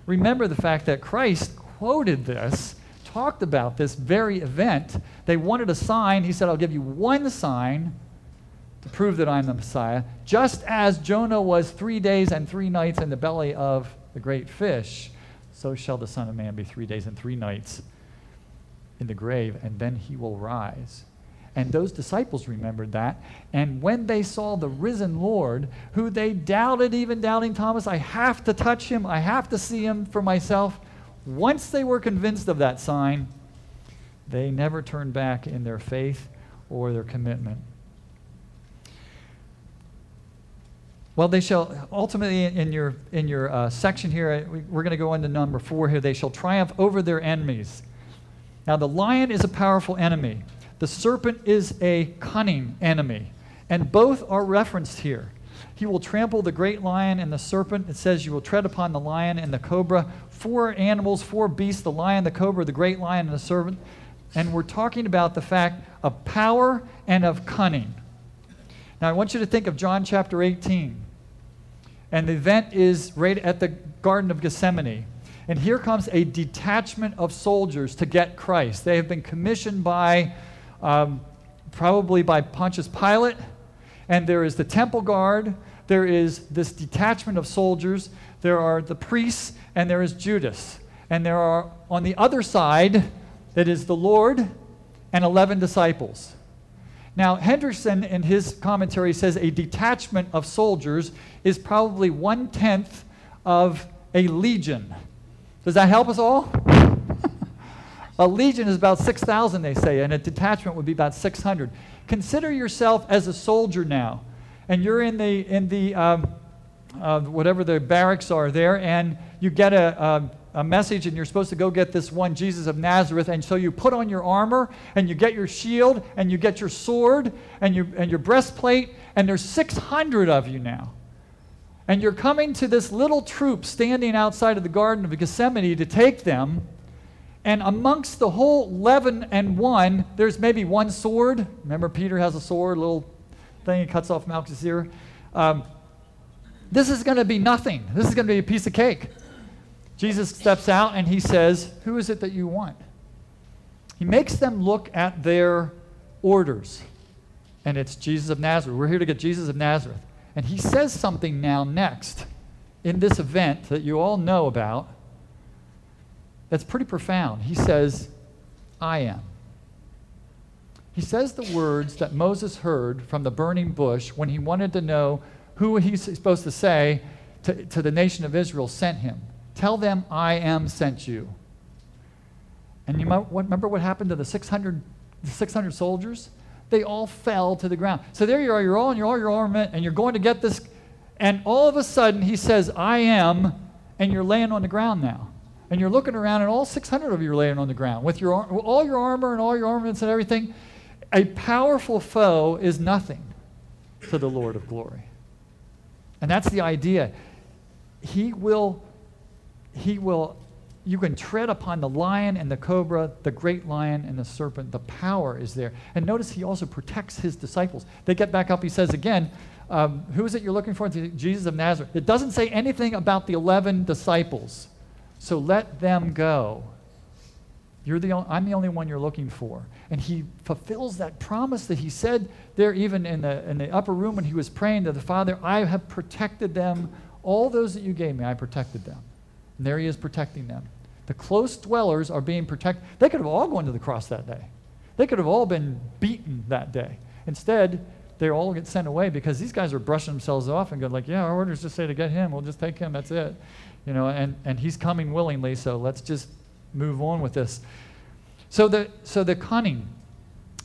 remember the fact that Christ quoted this, talked about this very event. They wanted a sign. He said, I'll give you one sign to prove that I'm the Messiah, just as Jonah was three days and three nights in the belly of the great fish, so shall the Son of Man be three days and three nights in the grave, and then he will rise. And those disciples remembered that. And when they saw the risen Lord, who they doubted, even doubting Thomas, I have to touch him, I have to see him for myself. Once they were convinced of that sign, they never turned back in their faith or their commitment. Well, they shall ultimately, in your, in your uh, section here, we're going to go into number four here. They shall triumph over their enemies. Now, the lion is a powerful enemy, the serpent is a cunning enemy, and both are referenced here. He will trample the great lion and the serpent. It says, You will tread upon the lion and the cobra. Four animals, four beasts the lion, the cobra, the great lion, and the serpent. And we're talking about the fact of power and of cunning. Now, I want you to think of John chapter 18. And the event is right at the Garden of Gethsemane. And here comes a detachment of soldiers to get Christ. They have been commissioned by, um, probably by Pontius Pilate. And there is the temple guard. There is this detachment of soldiers. There are the priests, and there is Judas. And there are, on the other side, it is the Lord and 11 disciples. Now, Henderson, in his commentary, says a detachment of soldiers is probably one tenth of a legion. Does that help us all? a legion is about 6,000, they say, and a detachment would be about 600. Consider yourself as a soldier now, and you're in the, in the um, uh, whatever the barracks are there, and you get a, a a message and you're supposed to go get this one Jesus of Nazareth. And so you put on your armor and you get your shield and you get your sword and, you, and your breastplate, and there's 600 of you now. And you're coming to this little troop standing outside of the Garden of Gethsemane to take them. And amongst the whole 11 and 1, there's maybe one sword. Remember, Peter has a sword, little thing, he cuts off Malchus' ear. Um, this is going to be nothing. This is going to be a piece of cake. Jesus steps out and he says, Who is it that you want? He makes them look at their orders. And it's Jesus of Nazareth. We're here to get Jesus of Nazareth. And he says something now next in this event that you all know about that's pretty profound. He says, I am. He says the words that Moses heard from the burning bush when he wanted to know who he's supposed to say to, to the nation of Israel sent him. Tell them, I am sent you. And you might, remember what happened to the 600, the 600 soldiers? They all fell to the ground. So there you are, you're all in your, all your armament, and you're going to get this. And all of a sudden, he says, I am, and you're laying on the ground now and you're looking around, and all 600 of you are laying on the ground with your, all your armor and all your armaments and everything. A powerful foe is nothing to the Lord of glory. And that's the idea. He will, he will, you can tread upon the lion and the cobra, the great lion and the serpent. The power is there. And notice he also protects his disciples. They get back up, he says again, um, who is it you're looking for? Jesus of Nazareth. It doesn't say anything about the 11 disciples. So let them go. You're the only, I'm the only one you're looking for. And he fulfills that promise that he said there, even in the, in the upper room when he was praying to the Father, I have protected them. All those that you gave me, I protected them. And there he is protecting them. The close dwellers are being protected. They could have all gone to the cross that day, they could have all been beaten that day. Instead, they all get sent away because these guys are brushing themselves off and going like, yeah, our orders just say to get him. We'll just take him. That's it you know, and, and he's coming willingly, so let's just move on with this. So the, so the cunning,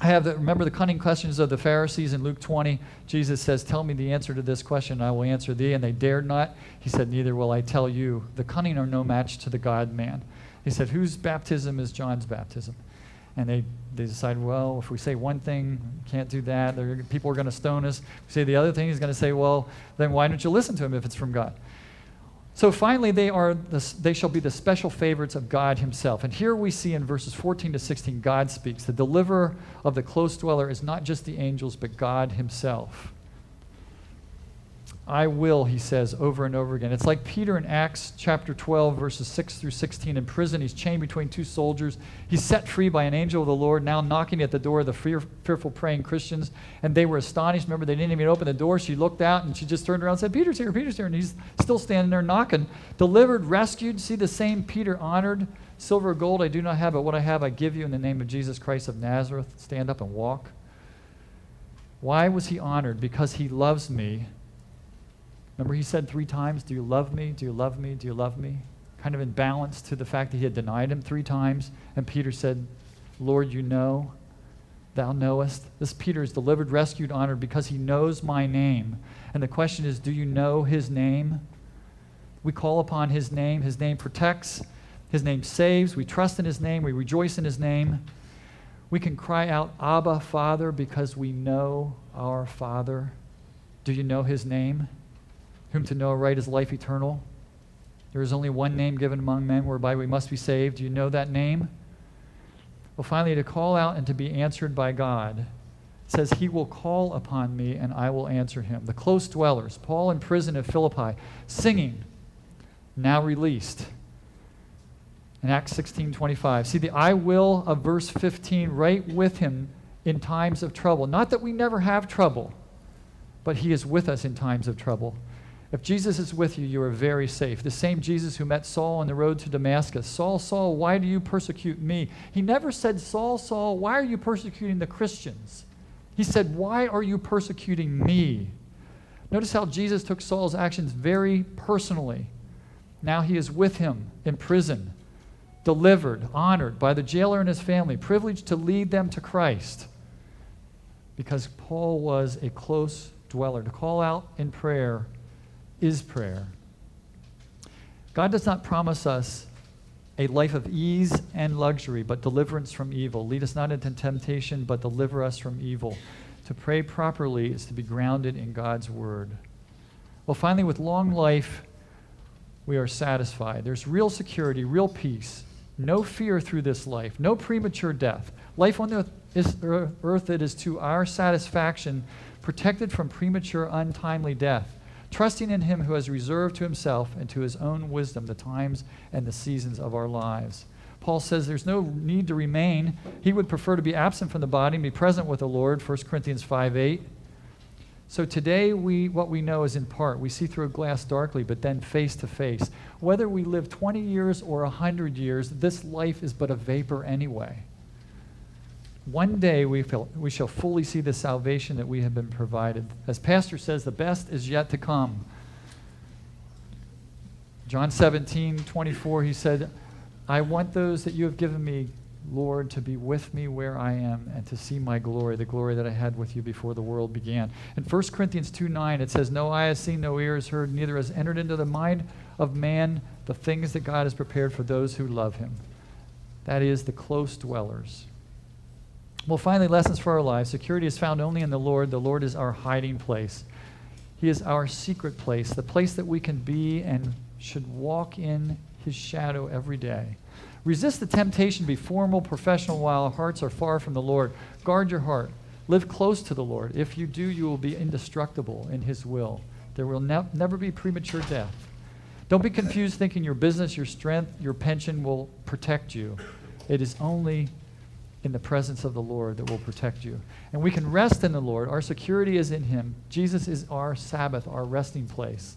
I have the, remember the cunning questions of the Pharisees in Luke 20. Jesus says, Tell me the answer to this question, and I will answer thee. And they dared not. He said, Neither will I tell you. The cunning are no match to the God man. He said, Whose baptism is John's baptism? And they, they decide, well, if we say one thing, can't do that. People are going to stone us. If we say the other thing, he's going to say, well, then why don't you listen to him if it's from God? So finally, they, are the, they shall be the special favorites of God Himself. And here we see in verses 14 to 16, God speaks. The deliverer of the close dweller is not just the angels, but God Himself. I will, he says over and over again. It's like Peter in Acts chapter 12, verses 6 through 16. In prison, he's chained between two soldiers. He's set free by an angel of the Lord, now knocking at the door of the fear, fearful, praying Christians. And they were astonished. Remember, they didn't even open the door. She looked out and she just turned around and said, Peter's here, Peter's here. And he's still standing there knocking. Delivered, rescued. See the same Peter honored. Silver or gold I do not have, but what I have I give you in the name of Jesus Christ of Nazareth. Stand up and walk. Why was he honored? Because he loves me Remember, he said three times, Do you love me? Do you love me? Do you love me? Kind of in balance to the fact that he had denied him three times. And Peter said, Lord, you know, thou knowest. This Peter is delivered, rescued, honored because he knows my name. And the question is, do you know his name? We call upon his name. His name protects, his name saves. We trust in his name, we rejoice in his name. We can cry out, Abba, Father, because we know our Father. Do you know his name? Whom to know right is life eternal. There is only one name given among men whereby we must be saved. Do you know that name? Well, finally, to call out and to be answered by God says, He will call upon me and I will answer him. The close dwellers, Paul in prison at Philippi, singing, now released. In Acts 16 25. See the I will of verse 15 right with him in times of trouble. Not that we never have trouble, but he is with us in times of trouble. If Jesus is with you, you are very safe. The same Jesus who met Saul on the road to Damascus Saul, Saul, why do you persecute me? He never said, Saul, Saul, why are you persecuting the Christians? He said, Why are you persecuting me? Notice how Jesus took Saul's actions very personally. Now he is with him in prison, delivered, honored by the jailer and his family, privileged to lead them to Christ. Because Paul was a close dweller. To call out in prayer is prayer. God does not promise us a life of ease and luxury, but deliverance from evil. Lead us not into temptation, but deliver us from evil. To pray properly is to be grounded in God's word. Well, finally, with long life, we are satisfied. There's real security, real peace, no fear through this life, no premature death. Life on the er, earth that is to our satisfaction, protected from premature, untimely death, trusting in Him who has reserved to Himself and to His own wisdom the times and the seasons of our lives. Paul says there's no need to remain. He would prefer to be absent from the body and be present with the Lord, 1 Corinthians 5 8. So today, we, what we know is in part. We see through a glass darkly, but then face to face. Whether we live 20 years or 100 years, this life is but a vapor anyway. One day we, feel, we shall fully see the salvation that we have been provided. As Pastor says, the best is yet to come. John 17, 24, he said, I want those that you have given me Lord, to be with me where I am and to see my glory, the glory that I had with you before the world began. In 1 Corinthians 2 9, it says, No eye has seen, no ear has heard, neither has entered into the mind of man the things that God has prepared for those who love him. That is, the close dwellers. Well, finally, lessons for our lives. Security is found only in the Lord. The Lord is our hiding place. He is our secret place, the place that we can be and should walk in his shadow every day. Resist the temptation to be formal, professional while our hearts are far from the Lord. Guard your heart. Live close to the Lord. If you do, you will be indestructible in His will. There will ne- never be premature death. Don't be confused thinking your business, your strength, your pension will protect you. It is only in the presence of the Lord that will protect you. And we can rest in the Lord. Our security is in Him. Jesus is our Sabbath, our resting place.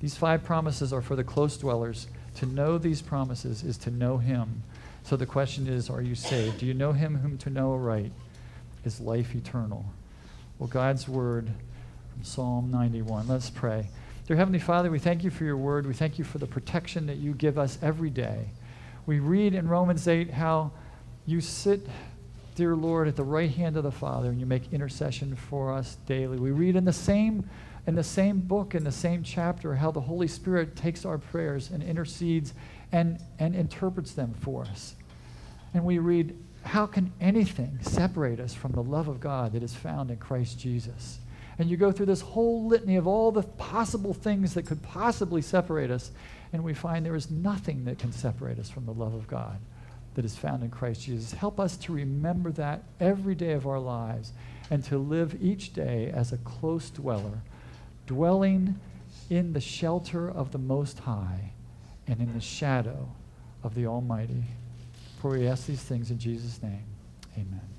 These five promises are for the close dwellers. To know these promises is to know Him. So the question is are you saved? Do you know Him whom to know aright is life eternal? Well, God's word from Psalm 91. Let's pray. Dear Heavenly Father, we thank you for your word. We thank you for the protection that you give us every day. We read in Romans 8 how you sit, dear Lord, at the right hand of the Father and you make intercession for us daily. We read in the same in the same book, in the same chapter, how the Holy Spirit takes our prayers and intercedes and, and interprets them for us. And we read, How can anything separate us from the love of God that is found in Christ Jesus? And you go through this whole litany of all the possible things that could possibly separate us, and we find there is nothing that can separate us from the love of God that is found in Christ Jesus. Help us to remember that every day of our lives and to live each day as a close dweller dwelling in the shelter of the Most High and in the shadow of the Almighty. For we ask these things in Jesus' name. Amen.